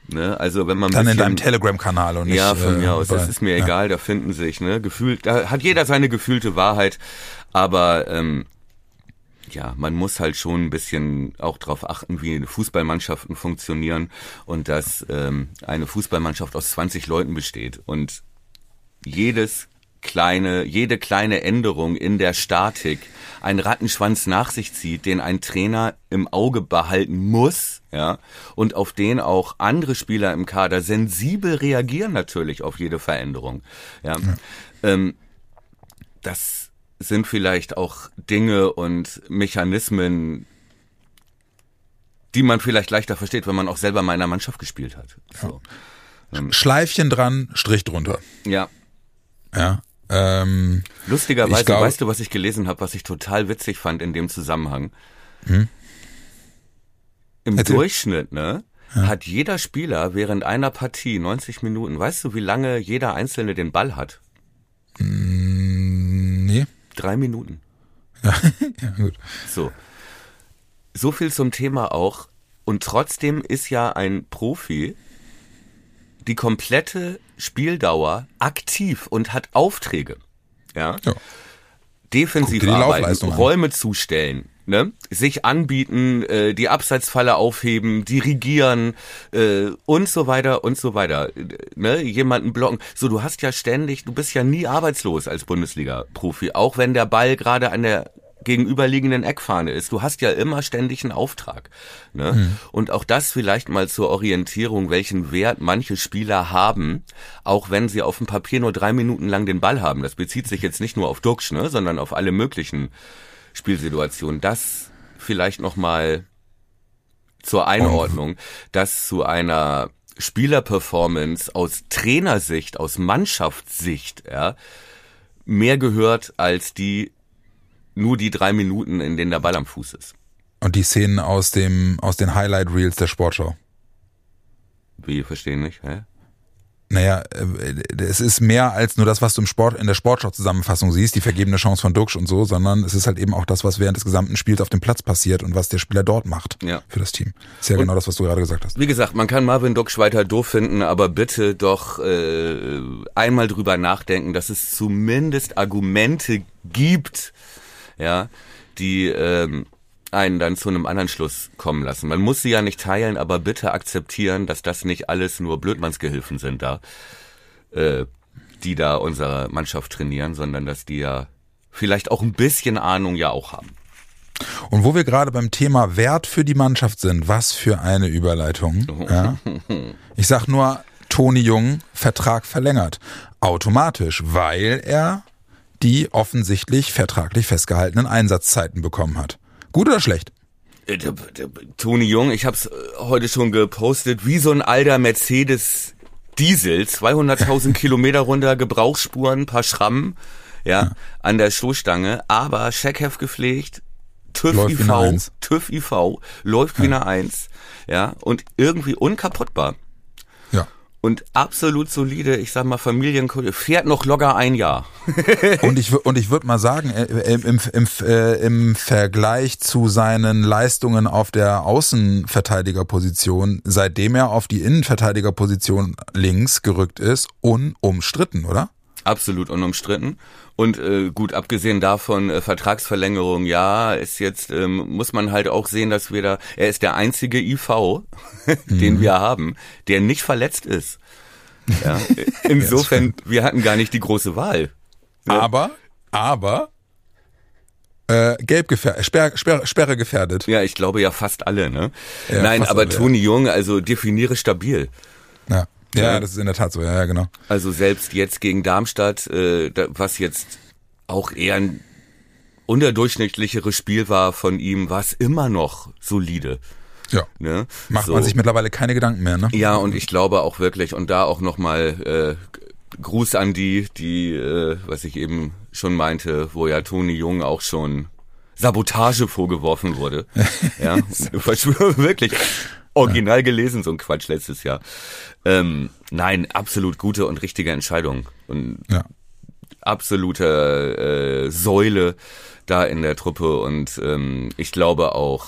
ne, also wenn man Dann in bisschen- deinem Telegram-Kanal und nicht. ja, von äh, mir aus, das ist mir ja. egal, da finden sich, ne, gefühlt, da hat jeder seine gefühlte Wahrheit, aber ähm, ja, man muss halt schon ein bisschen auch darauf achten, wie Fußballmannschaften funktionieren und dass ähm, eine Fußballmannschaft aus 20 Leuten besteht und jedes kleine, jede kleine Änderung in der Statik einen Rattenschwanz nach sich zieht, den ein Trainer im Auge behalten muss, ja, und auf den auch andere Spieler im Kader sensibel reagieren natürlich auf jede Veränderung, ja. Ähm, das sind vielleicht auch Dinge und Mechanismen, die man vielleicht leichter versteht, wenn man auch selber mal in einer Mannschaft gespielt hat. So. Schleifchen dran, Strich drunter. Ja, Ja. Ähm, Lustigerweise, glaub- weißt du, was ich gelesen habe, was ich total witzig fand in dem Zusammenhang? Im Erzähl. Durchschnitt, ne? Hat jeder Spieler während einer Partie 90 Minuten, weißt du, wie lange jeder Einzelne den Ball hat? nee. Drei Minuten. Ja, gut. So. So viel zum Thema auch. Und trotzdem ist ja ein Profi die komplette Spieldauer aktiv und hat Aufträge. Ja. Ja. defensiv arbeiten, an. Räume zustellen, ne? sich anbieten, äh, die Abseitsfalle aufheben, dirigieren äh, und so weiter und so weiter. Äh, Ne? Jemanden blocken. So, du hast ja ständig, du bist ja nie arbeitslos als Bundesliga-Profi, auch wenn der Ball gerade an der gegenüberliegenden Eckfahne ist. Du hast ja immer ständig einen Auftrag. Ne? Hm. Und auch das vielleicht mal zur Orientierung, welchen Wert manche Spieler haben, auch wenn sie auf dem Papier nur drei Minuten lang den Ball haben. Das bezieht sich jetzt nicht nur auf Duxch, ne, sondern auf alle möglichen Spielsituationen. Das vielleicht nochmal zur Einordnung, dass zu einer Spielerperformance aus Trainersicht, aus Mannschaftssicht, ja, mehr gehört als die nur die drei Minuten, in denen der Ball am Fuß ist. Und die Szenen aus dem aus den Highlight Reels der Sportschau. Wie, verstehen nicht, hä? Naja, äh, es ist mehr als nur das, was du im Sport, in der Sportschau-Zusammenfassung siehst, die vergebene Chance von Duxch und so, sondern es ist halt eben auch das, was während des gesamten Spiels auf dem Platz passiert und was der Spieler dort macht Ja. für das Team. Ist ja genau das, was du gerade gesagt hast. Wie gesagt, man kann Marvin Ducksch weiter doof finden, aber bitte doch äh, einmal drüber nachdenken, dass es zumindest Argumente gibt, ja, die ähm, einen dann zu einem anderen Schluss kommen lassen. Man muss sie ja nicht teilen, aber bitte akzeptieren, dass das nicht alles nur Blödmannsgehilfen sind da, äh, die da unsere Mannschaft trainieren, sondern dass die ja vielleicht auch ein bisschen Ahnung ja auch haben. Und wo wir gerade beim Thema Wert für die Mannschaft sind, was für eine Überleitung. Ja? Ich sag nur, Toni Jung, Vertrag verlängert. Automatisch, weil er die offensichtlich vertraglich festgehaltenen Einsatzzeiten bekommen hat. Gut oder schlecht? Äh, Toni Jung, ich hab's äh, heute schon gepostet, wie so ein alter Mercedes Diesel, 200.000 Kilometer runter, Gebrauchsspuren, paar Schrammen, ja, an der Stoßstange, aber Checkheft gepflegt, TÜV Läuft IV. TÜV IV, läuft wie eine Eins, ja, und irgendwie unkaputtbar. Und absolut solide, ich sag mal, Familienkunde, fährt noch locker ein Jahr. Und ich, und ich würde mal sagen, äh, im, im, im, äh, im Vergleich zu seinen Leistungen auf der Außenverteidigerposition, seitdem er auf die Innenverteidigerposition links gerückt ist, unumstritten, oder? Absolut unumstritten. Und äh, gut, abgesehen davon, äh, Vertragsverlängerung, ja, ist jetzt, ähm, muss man halt auch sehen, dass wir da, er ist der einzige IV, den wir haben, der nicht verletzt ist. Ja, insofern, wir hatten gar nicht die große Wahl. Aber, aber, äh, gelb gefährdet, Sperr, Sperr, Sperre gefährdet. Ja, ich glaube ja fast alle, ne? Ja, Nein, aber alle, ja. Toni Jung, also definiere stabil. Ja. Ja, das ist in der Tat so, ja, ja, genau. Also selbst jetzt gegen Darmstadt, äh, da, was jetzt auch eher ein unterdurchschnittlicheres Spiel war von ihm, war es immer noch solide. Ja. Ne? Macht So. man sich mittlerweile keine Gedanken mehr, ne? Ja, und ich glaube auch wirklich, und da auch nochmal äh, Gruß an die, die, äh, was ich eben schon meinte, wo ja Toni Jung auch schon Sabotage vorgeworfen wurde. ja, Verschwörung, wirklich. Original gelesen, so ein Quatsch letztes Jahr. Ähm, nein, absolut gute und richtige Entscheidung. Und Ja. absolute äh, Säule da in der Truppe und ähm, ich glaube auch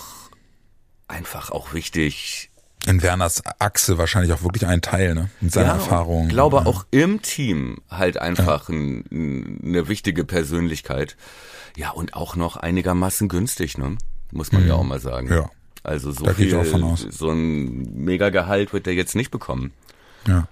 einfach auch wichtig. In Werners Achse wahrscheinlich auch wirklich ein Teil, ne? Mit seiner Erfahrung. Ich glaube ja. auch im Team halt einfach ein, ein, eine wichtige Persönlichkeit. Ja, und auch noch einigermaßen günstig, ne? Muss man ja auch mal sagen. Mhm. Ja. Also so Da viel, so ein Megagehalt wird er jetzt nicht bekommen. Ja.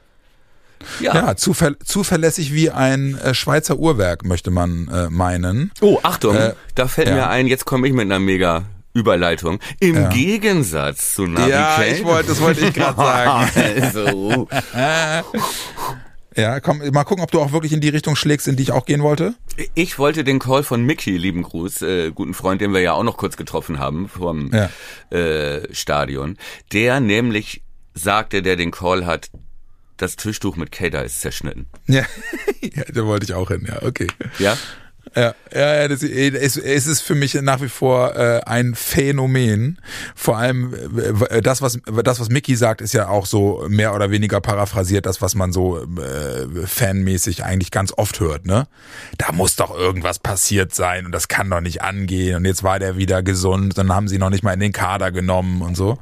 Ja. Ja, zuver zuverlässig wie ein äh, Schweizer Uhrwerk, möchte man äh, meinen. Oh, Achtung, Äh, da fällt ja. mir ein, jetzt komme ich mit einer mega Überleitung. Im Ja. Gegensatz zu Navi Ja, Kane- ich wollte, das wollte ich gerade sagen. also, Ja, komm, mal gucken, ob du auch wirklich in die Richtung schlägst, in die ich auch gehen wollte. Ich wollte den Call von Mickey, lieben Gruß, äh, guten Freund, den wir ja auch noch kurz getroffen haben vom Ja. äh, Stadion, der nämlich sagte, der den Call hat, das Tischtuch mit Kader ist zerschnitten. Ja, ja da wollte ich auch hin, ja, okay. Ja? Ja, ja, das, es, es ist für mich nach wie vor äh, ein Phänomen. Vor allem äh, das, was das, was Mickey sagt, ist ja auch so mehr oder weniger paraphrasiert, das, was man so äh, fanmäßig eigentlich ganz oft hört. Ne, da muss doch irgendwas passiert sein und das kann doch nicht angehen. Und jetzt war der wieder gesund, dann haben sie noch nicht mal in den Kader genommen und so.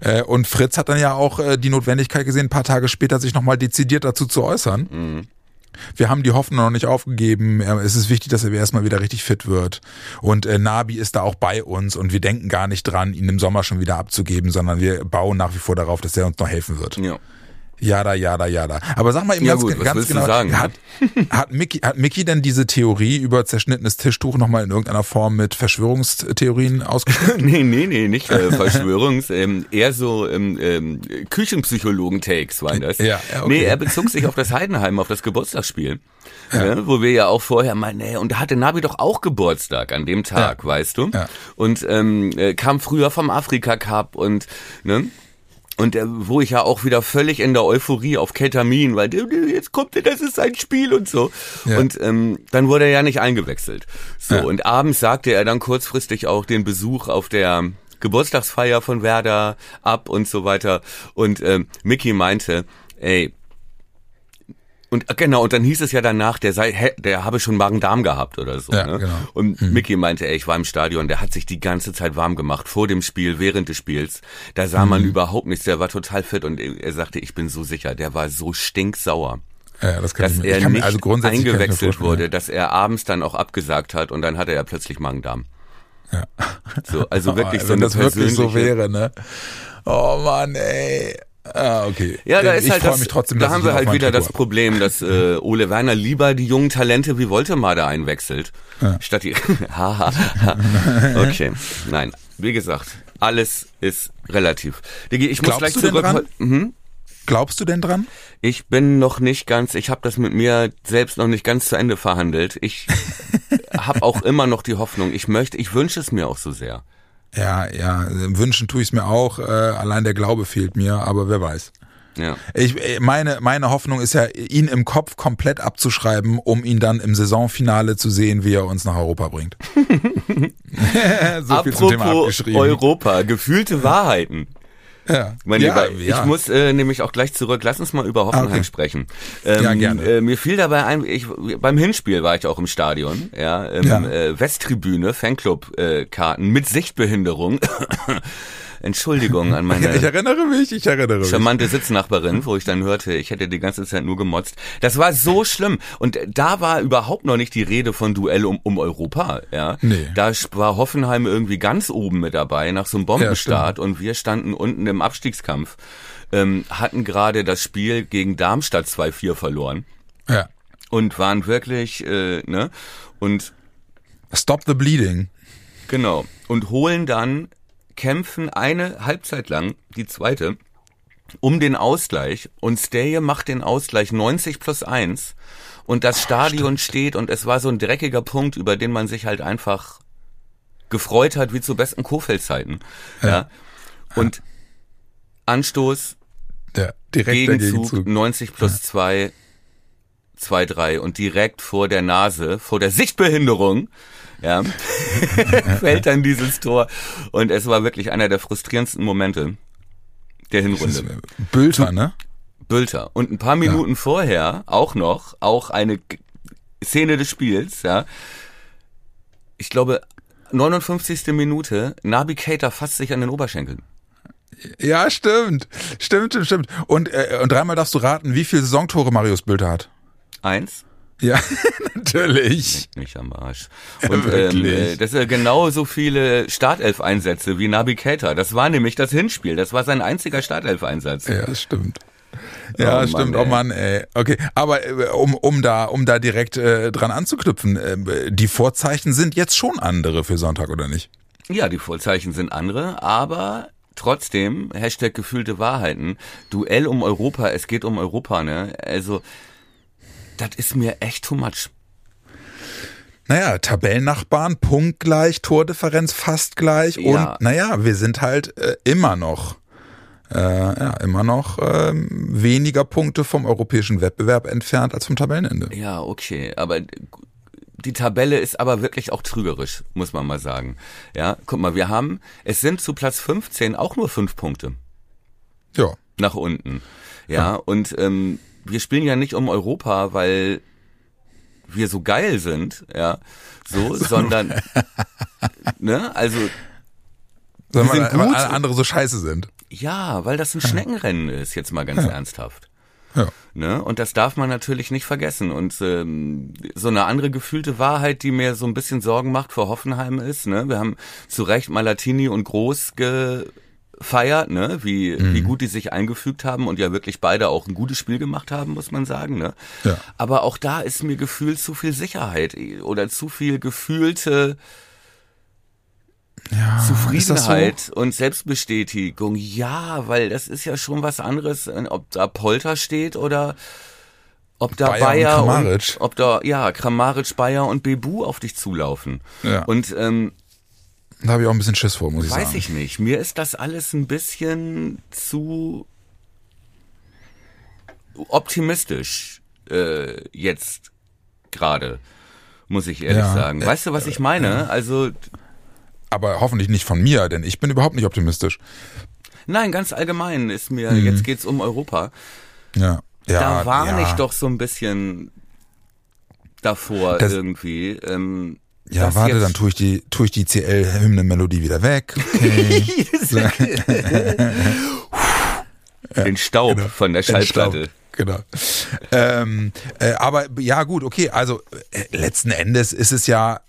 Äh, Und Fritz hat dann ja auch äh, die Notwendigkeit gesehen, ein paar Tage später sich nochmal dezidiert dazu zu äußern. Wir haben die Hoffnung noch nicht aufgegeben. Es ist wichtig, dass er erstmal wieder richtig fit wird. Und äh, Nabi ist da auch bei uns und wir denken gar nicht dran, ihn im Sommer schon wieder abzugeben, sondern wir bauen nach wie vor darauf, dass er uns noch helfen wird. Ja. Jada, jada, jada. Aber sag mal eben Ja ganz, gut, was ganz genau, sagen, hat, hat, Mickey, hat Mickey denn diese Theorie über zerschnittenes Tischtuch nochmal in irgendeiner Form mit Verschwörungstheorien ausgeführt? Nee, nee, nee, nicht äh, Verschwörungs, ähm, eher so ähm, ähm, Küchenpsychologen-Takes waren das. Ja, ja, okay. Nee, er bezog sich auf das Heidenheim, auf das Geburtstagsspiel. Ja. wo wir ja auch vorher meinen, nee, und da hatte Nabi doch auch Geburtstag an dem Tag, Ja. weißt du? Ja. Und ähm, äh, kam früher vom Afrika Cup und ne? Und äh, wo ich ja auch wieder völlig in der Euphorie auf Ketamin, weil jetzt kommt er, das ist ein Spiel und so. Ja. Und ähm, dann wurde er ja nicht eingewechselt. So, Ja. und abends sagte er dann kurzfristig auch den Besuch auf der Geburtstagsfeier von Werder ab und so weiter. Und ähm, Mickey meinte, ey, und äh, genau, und dann hieß es ja danach, der sei, der habe schon Magen-Darm gehabt oder so. Ja, ne? genau. Und Mickey meinte, ey, ich war im Stadion, der hat sich die ganze Zeit warm gemacht, vor dem Spiel, während des Spiels. Da sah Mhm. man überhaupt nichts, der war total fit und er sagte, ich bin so sicher, der war so stinksauer, Ja, das kann dass ich er kann nicht also grundsätzlich eingewechselt wurde, dass er abends dann auch abgesagt hat und dann hatte er plötzlich Magen-Darm. Ja. So, also wirklich oh, so wenn eine das wirklich so wäre, ne? Oh Mann, ey. Ah, okay. Ja, da ist ich halt das, mich trotzdem, da haben wir halt wieder das Trikot Problem, dass äh, Ole Werner lieber die jungen Talente wie Woltemade einwechselt, statt die. Haha. okay, nein, wie gesagt, alles ist relativ. Digi, ich muss Glaubst gleich du denn zurück. dran? Mhm. Glaubst du denn dran? Ich bin noch nicht ganz, ich habe das mit mir selbst noch nicht ganz zu Ende verhandelt. Ich habe auch immer noch die Hoffnung, ich möchte, ich wünsche es mir auch so sehr. Ja, ja, wünschen tue ich es mir auch. Äh, allein der Glaube fehlt mir, aber wer weiß. Ja. Ich, äh, meine, meine Hoffnung ist ja, ihn im Kopf komplett abzuschreiben, um ihn dann im Saisonfinale zu sehen, wie er uns nach Europa bringt. so viel zum Thema Apropos abgeschrieben. Europa, gefühlte Wahrheiten. Ja. Mein ja, Lieber, ja. ich muss äh, nämlich auch gleich zurück. Lass uns mal über Hoffenheim Ah, okay. sprechen. Ähm, Ja, gerne. Äh, mir fiel dabei ein, ich, beim Hinspiel war ich auch im Stadion, ja, im Ja. Äh, Westtribüne, Fanclub-Karten mit Sichtbehinderung. Entschuldigung an meine ich erinnere mich, ich erinnere mich. charmante Sitznachbarin, wo ich dann hörte, ich hätte die ganze Zeit nur gemotzt. Das war so schlimm. Und da war überhaupt noch nicht die Rede von Duell um, um Europa. Ja? Nee. Da war Hoffenheim irgendwie ganz oben mit dabei nach so einem Bombenstart und wir standen unten im Abstiegskampf. Ähm, hatten gerade das Spiel gegen Darmstadt 2-4 verloren Ja. und waren wirklich, äh, ne? Und Stop the bleeding. Genau. Und holen dann, kämpfen eine Halbzeit lang, die zweite, um den Ausgleich. Und Steje macht den Ausgleich 90 plus 1. Und das Stadion steht und es war so ein dreckiger Punkt, über den man sich halt einfach gefreut hat, wie zu besten Kofeld-Zeiten. Ja. Und Anstoß, Ja, direkt Gegenzug, Gegenzug. 90 plus 2, 2, 3 und direkt vor der Nase, vor der Sichtbehinderung, ja, fällt dann dieses Tor und es war wirklich einer der frustrierendsten Momente der Hinrunde. äh, Bülter, ne? Bülter. Und ein paar Minuten vorher auch noch, auch eine Szene des Spiels, ja. Ich glaube, 59. Minute, Nabi Keita fasst sich an den Oberschenkeln. Ja, stimmt. Stimmt, stimmt, stimmt. Und, äh, und dreimal darfst du raten, wie viele Saisontore Marius Bülter hat. Eins. Ja, natürlich. Nicht am Arsch. Und ähm, Wirklich? äh, das sind genauso viele Startelf-Einsätze wie Nabi Keita. Das war nämlich das Hinspiel. Das war sein einziger Startelf-Einsatz. Ja, das stimmt. Ja, Oh Mann, stimmt. ey. Oh Mann, ey. Okay, aber äh, um, um da, um da direkt äh, dran anzuknüpfen, äh, die Vorzeichen sind jetzt schon andere für Sonntag, oder nicht? Ja, die Vorzeichen sind andere, aber trotzdem, Hashtag gefühlte Wahrheiten, Duell um Europa, es geht um Europa, ne? Also, das ist mir echt too much. Naja, Tabellennachbarn, punktgleich, Tordifferenz fast gleich Ja. und naja, wir sind halt äh, immer noch, äh, ja, immer noch ähm, weniger Punkte vom europäischen Wettbewerb entfernt als vom Tabellenende. Ja, okay, aber die Tabelle ist aber wirklich auch trügerisch, muss man mal sagen. Ja, guck mal, wir haben, es sind zu Platz 15 auch nur fünf Punkte. Ja. nach unten. Ja, und ähm, wir spielen ja nicht um Europa, weil wir so geil sind, ja, so, sondern, ne, also, Sondern sind gut. alle andere so scheiße sind. ja, weil das ein Schneckenrennen ist, jetzt mal ganz ernsthaft. Ja. Ne? Und das darf man natürlich nicht vergessen. Und ähm, so eine andere gefühlte Wahrheit, die mir so ein bisschen Sorgen macht vor Hoffenheim ist, ne, wir haben zu Recht Malatini und Groß gefeiert, ne, wie, wie gut die sich eingefügt haben und ja wirklich beide auch ein gutes Spiel gemacht haben, muss man sagen. Ne? Ja. Aber auch da ist mir gefühlt zu viel Sicherheit oder zu viel gefühlte Ja, Zufriedenheit und Selbstbestätigung. Ja, weil das ist ja schon was anderes, ob da Polter steht oder ob da Bayer und Bayer, und Kramaric. ob da ja Kramaric, Bayer und Bebu auf dich zulaufen. Ja. Und ähm, Da habe ich auch ein bisschen Schiss vor, muss ich Weiß sagen. ich nicht. Mir ist das alles ein bisschen zu optimistisch äh, jetzt gerade, muss ich ehrlich Ja, sagen. äh, Weißt du, was ich meine? Also Aber hoffentlich nicht von mir, denn ich bin überhaupt nicht optimistisch. nein, ganz allgemein ist mir. Mhm. Jetzt geht's um Europa. Ja. ja da warne ja. ich doch so ein bisschen davor Das- irgendwie. Ähm, Ja, warte, dann tue ich die, tue ich die CL-Hymnen-Melodie wieder weg. Okay. den Staub von der Schallplatte. Genau. Ähm, äh, aber ja, gut, okay. Also äh, letzten Endes ist es ja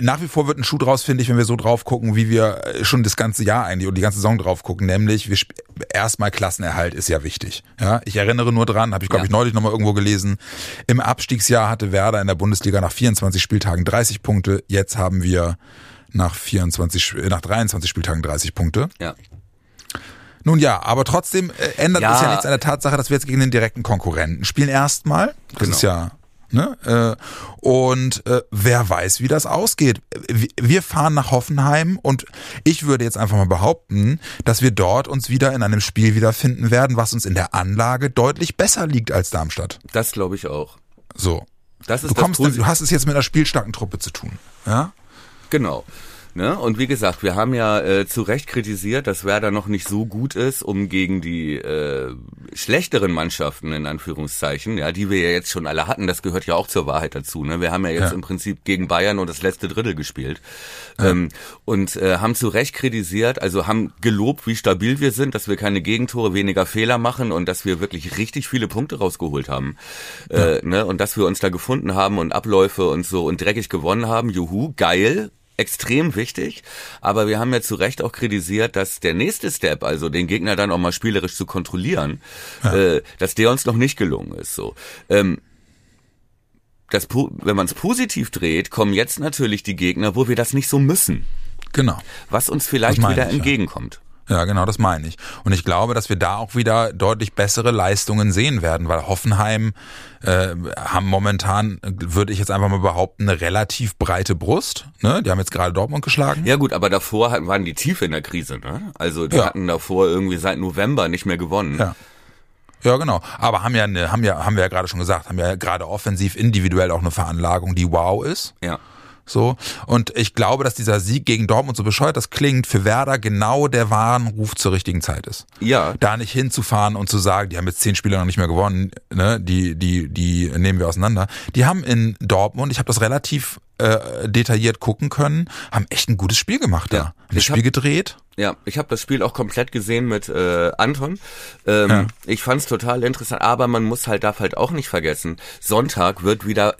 nach wie vor wird ein Schuh draus, finde ich, wenn wir so drauf gucken, wie wir äh, schon das ganze Jahr eigentlich und die ganze Saison drauf gucken. Nämlich, wir erstmal Klassenerhalt ist ja wichtig. Ja, ich erinnere nur dran, habe ich glaube Ja. ich neulich nochmal irgendwo gelesen. Im Abstiegsjahr hatte Werder in der Bundesliga nach 24 Spieltagen 30 Punkte. Jetzt haben wir nach 24, Sp- äh, nach 23 Spieltagen 30 Punkte. Ja. Nun ja, aber trotzdem äh, ändert Ja. es ja nichts an der Tatsache, dass wir jetzt gegen den direkten Konkurrenten spielen erstmal. Das Genau. ist ja ne? Äh, und äh, wer weiß, wie das ausgeht. Wir- fahren nach Hoffenheim und ich würde jetzt einfach mal behaupten, dass wir dort uns wieder in einem Spiel wiederfinden werden, was uns in der Anlage deutlich besser liegt als Darmstadt. Das glaube ich auch. So. Das ist Du das kommst, Posi- du hast es jetzt mit einer spielstarken Truppe zu tun. Ja? Genau. Ne? Und wie gesagt, wir haben ja äh, zu Recht kritisiert, dass Werder noch nicht so gut ist, um gegen die äh, schlechteren Mannschaften in Anführungszeichen, ja, die wir ja jetzt schon alle hatten, das gehört ja auch zur Wahrheit dazu. Ne? Wir haben ja jetzt Ja. im Prinzip gegen Bayern und das letzte Drittel gespielt ähm, und äh, haben zu Recht kritisiert, also haben gelobt, wie stabil wir sind, dass wir keine Gegentore, weniger Fehler machen und dass wir wirklich richtig viele Punkte rausgeholt haben. Äh, ne? Und dass wir uns da gefunden haben und Abläufe und so und dreckig gewonnen haben. Juhu, geil extrem wichtig, aber wir haben ja zu Recht auch kritisiert, dass der nächste Step, also den Gegner dann auch mal spielerisch zu kontrollieren, äh, dass der uns noch nicht gelungen ist. So, ähm, das, wenn man es positiv dreht, kommen jetzt natürlich die Gegner, wo wir das nicht so müssen, Genau. was uns vielleicht wieder ich, ja. entgegenkommt. Ja, genau, das meine ich. Und ich glaube, dass wir da auch wieder deutlich bessere Leistungen sehen werden, weil Hoffenheim äh, haben momentan, würde ich jetzt einfach mal behaupten, eine relativ breite Brust. Ne? Die haben jetzt gerade Dortmund geschlagen. Ja gut, aber davor hatten- waren die tief in der Krise. Ne? Also die Ja. hatten davor irgendwie seit November nicht mehr gewonnen. Ja. Ja, genau. Aber haben ja, eine, haben ja, haben wir ja gerade schon gesagt, haben ja gerade offensiv individuell auch eine Veranlagung, die wow ist. ja. So. Und ich glaube, dass dieser Sieg gegen Dortmund, so bescheuert das klingt, für Werder genau der Warnruf zur richtigen Zeit ist. Ja, da nicht hinzufahren und zu sagen, die haben jetzt zehn Spiele noch nicht mehr gewonnen, ne, die, die, die nehmen wir auseinander. Die haben in Dortmund, ich habe das relativ äh, detailliert gucken können, haben echt ein gutes Spiel gemacht da. Ja. Haben das Spiel hab- gedreht. Ja, ich habe das Spiel auch komplett gesehen mit äh, Anton. Ähm, Ja. Ich fand's total interessant, aber man muss halt darf halt auch nicht vergessen, Sonntag wird wieder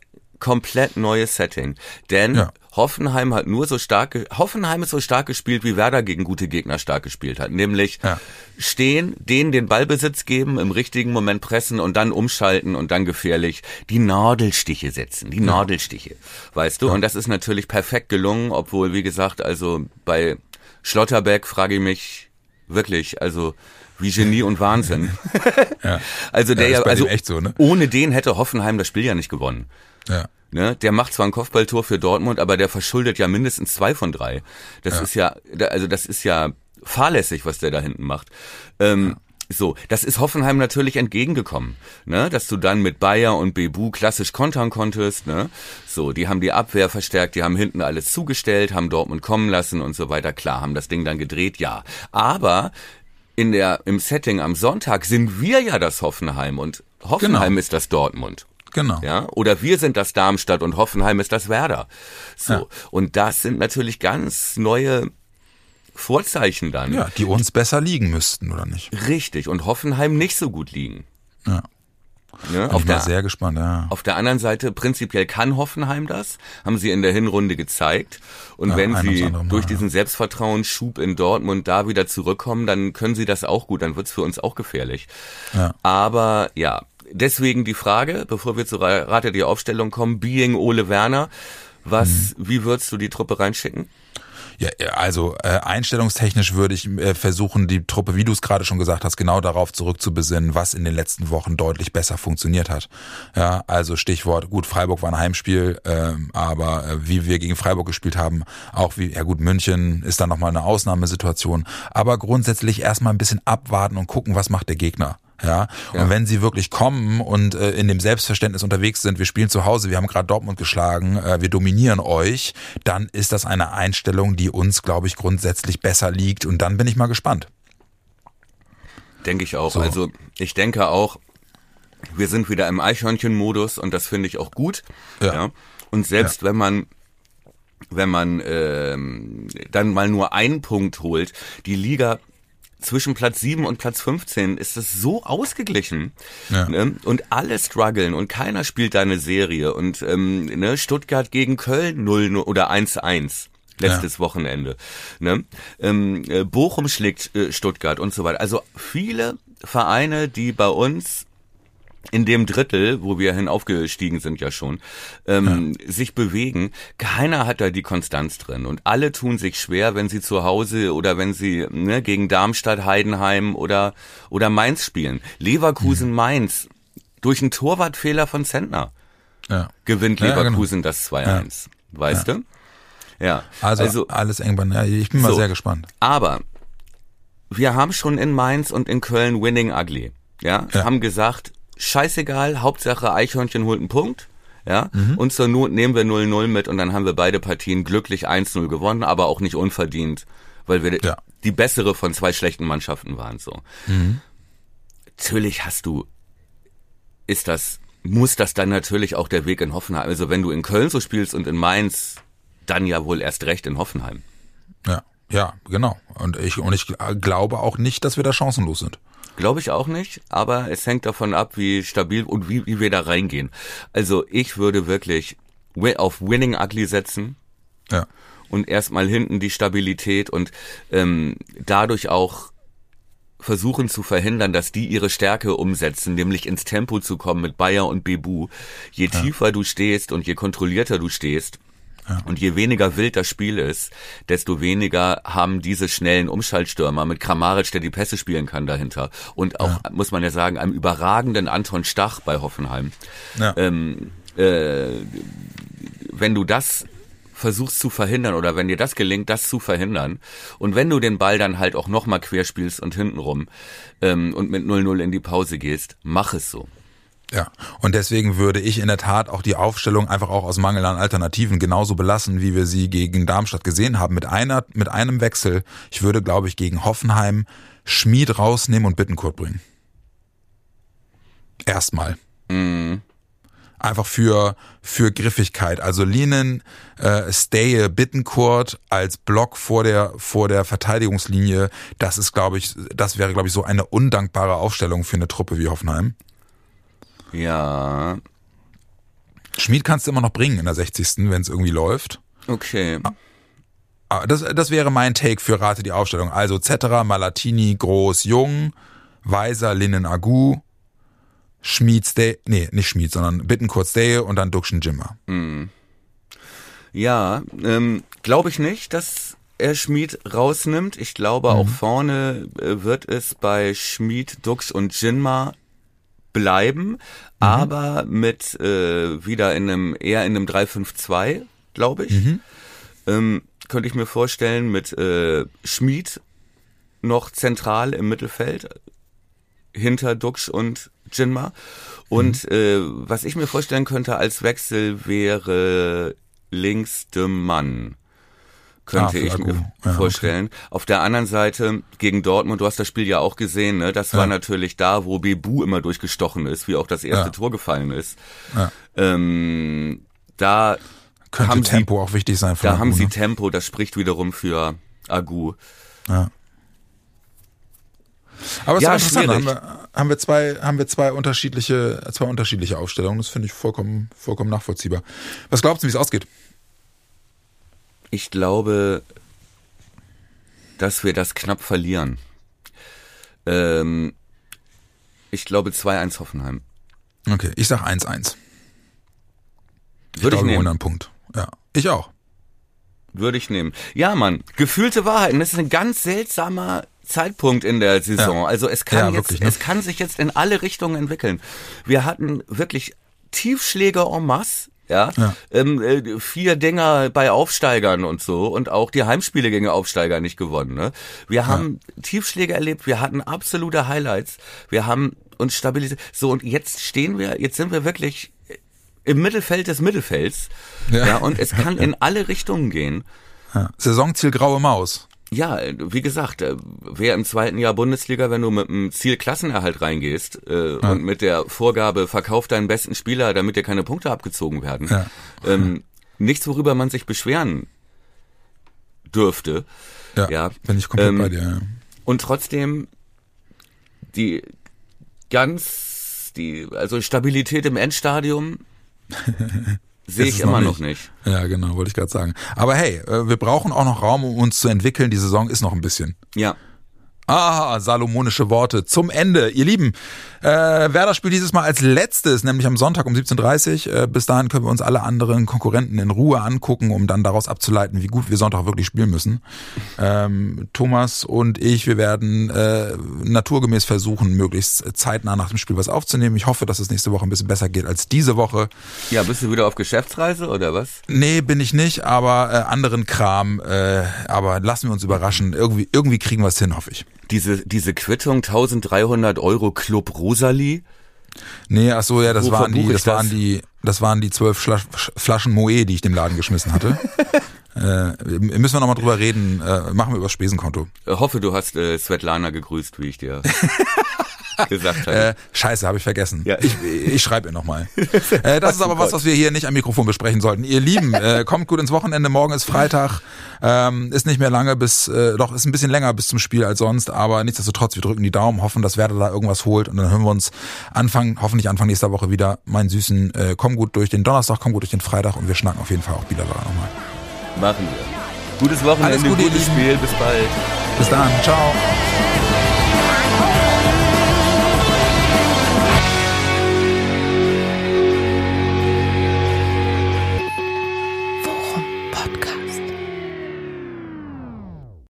komplett neues Setting, denn Ja. Hoffenheim hat nur so stark, Hoffenheim ist so stark gespielt, wie Werder gegen gute Gegner stark gespielt hat, nämlich Ja. stehen, denen den Ballbesitz geben, im richtigen Moment pressen und dann umschalten und dann gefährlich die Nadelstiche setzen, die Nadelstiche, weißt du? Und das ist natürlich perfekt gelungen, obwohl, wie gesagt, also bei Schlotterbeck frage ich mich wirklich, also wie Genie und Wahnsinn. Ja. Also der Ja, ja, also echt so, ne? ohne den hätte Hoffenheim das Spiel ja nicht gewonnen. Ja. Ne? Der macht zwar ein Kopfballtor für Dortmund, aber der verschuldet ja mindestens zwei von drei. Das ist ja, also das ist ja fahrlässig, was der da hinten macht. Ähm, So, das ist Hoffenheim natürlich entgegengekommen, ne? dass du dann mit Bayer und Bebu klassisch kontern konntest. Ne? So, die haben die Abwehr verstärkt, die haben hinten alles zugestellt, haben Dortmund kommen lassen und so weiter. Klar, haben das Ding dann gedreht, ja. Aber in der, im Setting am Sonntag sind wir ja das Hoffenheim und Hoffenheim Genau. ist das Dortmund. Genau. Ja, oder wir sind das Darmstadt und Hoffenheim ist das Werder. So. Ja. Und das sind natürlich ganz neue Vorzeichen dann. Ja, die uns besser liegen müssten, oder nicht? Richtig. Und Hoffenheim nicht so gut liegen. Ja. Ne? Bin Auf, der, sehr gespannt, ja. auf der anderen Seite, prinzipiell kann Hoffenheim das, haben sie in der Hinrunde gezeigt. Und Ja, wenn sie Mal, durch diesen Selbstvertrauensschub in Dortmund da wieder zurückkommen, dann können sie das auch gut, dann wird's für uns auch gefährlich. Ja. Aber ja, deswegen die Frage, bevor wir zur Ra- Rate der Aufstellung kommen, Being Ole Werner, was, Mhm. wie würdest du die Truppe reinschicken? Ja, also äh, einstellungstechnisch würde ich äh, versuchen, die Truppe, wie du es gerade schon gesagt hast, genau darauf zurückzubesinnen, was in den letzten Wochen deutlich besser funktioniert hat. Ja, also Stichwort, gut, Freiburg war ein Heimspiel, ähm, aber äh, wie wir gegen Freiburg gespielt haben, auch wie, ja gut, München ist dann nochmal eine Ausnahmesituation, aber grundsätzlich erstmal ein bisschen abwarten und gucken, was macht der Gegner. Ja? ja. Und wenn sie wirklich kommen und äh, in dem Selbstverständnis unterwegs sind, wir spielen zu Hause, wir haben gerade Dortmund geschlagen, äh, wir dominieren euch, dann ist das eine Einstellung, die uns, glaube ich, grundsätzlich besser liegt. Und dann bin ich mal gespannt. Denke ich auch. So. Also ich denke auch, wir sind wieder im Eichhörnchen-Modus und das finde ich auch gut. Ja. ja. Und selbst ja. wenn man wenn man ähm, dann mal nur einen Punkt holt, die Liga zwischen Platz 7 und Platz 15 ist es so ausgeglichen. Ja. Ne? Und alle strugglen und keiner spielt da eine Serie. Und ähm, ne? Stuttgart gegen Köln 0 oder 1-1 letztes ja. Wochenende. Ne? Ähm, äh, Bochum schlägt äh, Stuttgart und so weiter. Also viele Vereine, die bei uns in dem Drittel, wo wir hinaufgestiegen sind ja schon, ähm, ja. sich bewegen. Keiner hat da die Konstanz drin und alle tun sich schwer, wenn sie zu Hause oder wenn sie ne, gegen Darmstadt, Heidenheim oder oder Mainz spielen. Leverkusen, mhm. Mainz durch einen Torwartfehler von Zentner ja. gewinnt Leverkusen ja, genau. das 2-1. Weißt du? Ja. Also, also alles eng. Ja, ich bin mal so, sehr gespannt. Aber wir haben schon in Mainz und in Köln Winning Ugly. Ja, ja. haben gesagt, scheißegal, Hauptsache Eichhörnchen holt einen Punkt. Ja, mhm. und zur Not nehmen wir 0-0 mit und dann haben wir beide Partien glücklich 1-0 gewonnen, aber auch nicht unverdient, weil wir ja. die bessere von zwei schlechten Mannschaften waren, so. Mhm. Natürlich hast du, ist das, muss das dann natürlich auch der Weg in Hoffenheim, also wenn du in Köln so spielst und in Mainz, dann ja wohl erst recht in Hoffenheim. Ja, ja, genau. Und ich, und ich glaube auch nicht, dass wir da chancenlos sind. Glaube ich auch nicht, aber es hängt davon ab, wie stabil und wie, wie wir da reingehen. Also ich würde wirklich auf Winning Ugly setzen. Ja. Und erstmal hinten die Stabilität und ähm, dadurch auch versuchen zu verhindern, dass die ihre Stärke umsetzen, nämlich ins Tempo zu kommen mit Bayer und Bebu. Je ja. tiefer du stehst und je kontrollierter du stehst, ja. Und je weniger wild das Spiel ist, desto weniger haben diese schnellen Umschaltstürmer mit Kramaric, der die Pässe spielen kann, dahinter. Und auch, ja. muss man ja sagen, einem überragenden Anton Stach bei Hoffenheim. Ja. Ähm, äh, wenn du das versuchst zu verhindern oder wenn dir das gelingt, das zu verhindern und wenn du den Ball dann halt auch nochmal querspielst und hintenrum ähm, und mit 0-0 in die Pause gehst, mach es so. Ja, und deswegen würde ich in der Tat auch die Aufstellung einfach auch aus Mangel an Alternativen genauso belassen, wie wir sie gegen Darmstadt gesehen haben, mit einer, mit einem Wechsel. Ich würde, glaube ich, gegen Hoffenheim Schmied rausnehmen und Bittenkurt bringen. Erstmal. Mhm. Einfach für, für Griffigkeit. Also Linen, äh, Steye, Bittenkurt als Block vor der, vor der Verteidigungslinie, das ist, glaube ich, das wäre, glaube ich, so eine undankbare Aufstellung für eine Truppe wie Hoffenheim. Ja. Schmied kannst du immer noch bringen in der 60. wenn es irgendwie läuft. Okay. Ah, ah, das, das wäre mein Take für Rate die Aufstellung. Also Zetterer, Malatini, Groß, Jung, Weiser, Linnen, Agu, Schmied, Stay, nee, nicht Schmied, sondern Bittenkurt, Stay und dann Duxchen, Jimmer. Hm. Ja, ähm, glaube ich nicht, dass er Schmied rausnimmt. Ich glaube, mhm. auch vorne äh, wird es bei Schmied, Dux und Jinma bleiben, mhm. aber mit äh, wieder in einem eher in einem 352, glaube ich. Mhm. Ähm, könnte ich mir vorstellen mit äh, Schmied noch zentral im Mittelfeld hinter Dux und Jinma. Und mhm. äh, was ich mir vorstellen könnte als Wechsel wäre links de Mann könnte ah, ich mir ja, vorstellen. Okay. Auf der anderen Seite gegen Dortmund, du hast das Spiel ja auch gesehen, ne? Das ja. war natürlich da, wo Bebu immer durchgestochen ist, wie auch das erste. Tor gefallen ist. Ähm, da könnte haben Tempo sie, auch wichtig sein. Für da Agu, haben sie ne? Tempo, das spricht wiederum für Agu. Ja. Aber es ja, ist interessant, haben wir, haben wir zwei, haben wir zwei unterschiedliche, zwei unterschiedliche Aufstellungen. Das finde ich vollkommen, vollkommen nachvollziehbar. Was glaubst du, wie es ausgeht? Ich glaube, dass wir das knapp verlieren. Ähm, ich glaube 2-1 Hoffenheim. Okay, ich sag 1-1. Würde ich, ich nehmen. einen Punkt. Ja, ich auch. Würde ich nehmen. Ja, Mann, gefühlte Wahrheiten, das ist ein ganz seltsamer Zeitpunkt in der Saison. Ja. Also es kann Ja, jetzt, wirklich, ne? es kann sich jetzt in alle Richtungen entwickeln. Wir hatten wirklich Tiefschläge en masse. Ja, Ja. Ähm, äh, vier Dinger bei Aufsteigern und so und auch die Heimspiele gegen Aufsteiger nicht gewonnen. Ne? Wir haben Tiefschläge erlebt, wir hatten absolute Highlights, wir haben uns stabilisiert. So und jetzt stehen wir, jetzt sind wir wirklich im Mittelfeld des Mittelfelds. Ja. Ja, und es kann in alle Richtungen gehen. Ja. Saisonziel Graue Maus. Ja, wie gesagt, äh, wer im zweiten Jahr Bundesliga, wenn du mit dem Ziel Klassenerhalt reingehst äh, und mit der Vorgabe, verkauf deinen besten Spieler, damit dir keine Punkte abgezogen werden, Ja. ähm, nichts, worüber man sich beschweren dürfte. Ja, Ja. bin ich komplett Ähm, bei dir. Ja. Und trotzdem die ganz, die, also Stabilität im Endstadium sehe ich noch immer noch nicht. nicht. Ja, genau, wollte ich gerade sagen. Aber hey, äh, wir brauchen auch noch Raum, um uns zu entwickeln. Die Saison ist noch ein bisschen. Ja. Ah, salomonische Worte zum Ende. Ihr Lieben, äh, Werder spielt dieses Mal als letztes, nämlich am Sonntag um 17.30 Uhr. Äh, bis dahin können wir uns alle anderen Konkurrenten in Ruhe angucken, um dann daraus abzuleiten, wie gut wir Sonntag wirklich spielen müssen. Ähm, Thomas und ich, wir werden äh, naturgemäß versuchen, möglichst zeitnah nach dem Spiel was aufzunehmen. Ich hoffe, dass es nächste Woche ein bisschen besser geht als diese Woche. Ja, bist du wieder auf Geschäftsreise oder was? Nee, bin ich nicht, aber äh, anderen Kram. Äh, aber lassen wir uns überraschen. Irgendwie, irgendwie kriegen wir es hin, hoffe ich. Diese, diese Quittung 1300 Euro Club Rosalie. Nee, ach so, ja, das Wo waren die, ich das waren das? die, das waren die zwölf Flaschen Moe, die ich dem Laden geschmissen hatte. äh, müssen wir nochmal drüber reden, äh, machen wir über das Spesenkonto. Äh, Hoffe, du hast äh, Svetlana gegrüßt, wie ich dir gesagt habe. Äh, scheiße, habe ich vergessen. Ja. Ich, ich schreibe ihr nochmal. äh, das ist aber was, was wir hier nicht am Mikrofon besprechen sollten. Ihr Lieben, äh, kommt gut ins Wochenende. Morgen ist Freitag. Ähm, ist nicht mehr lange bis, äh, doch ist ein bisschen länger bis zum Spiel als sonst, aber nichtsdestotrotz, wir drücken die Daumen, hoffen, dass Werder da irgendwas holt und dann hören wir uns Anfang, hoffentlich Anfang nächster Woche wieder. Meinen Süßen, äh, komm gut durch den Donnerstag, komm gut durch den Freitag und wir schnacken auf jeden Fall auch Bielefeld nochmal. Machen wir. Gutes Alles Wochenende, Gute, ihr gutes. Spiel, bis bald. Bis dann, ciao.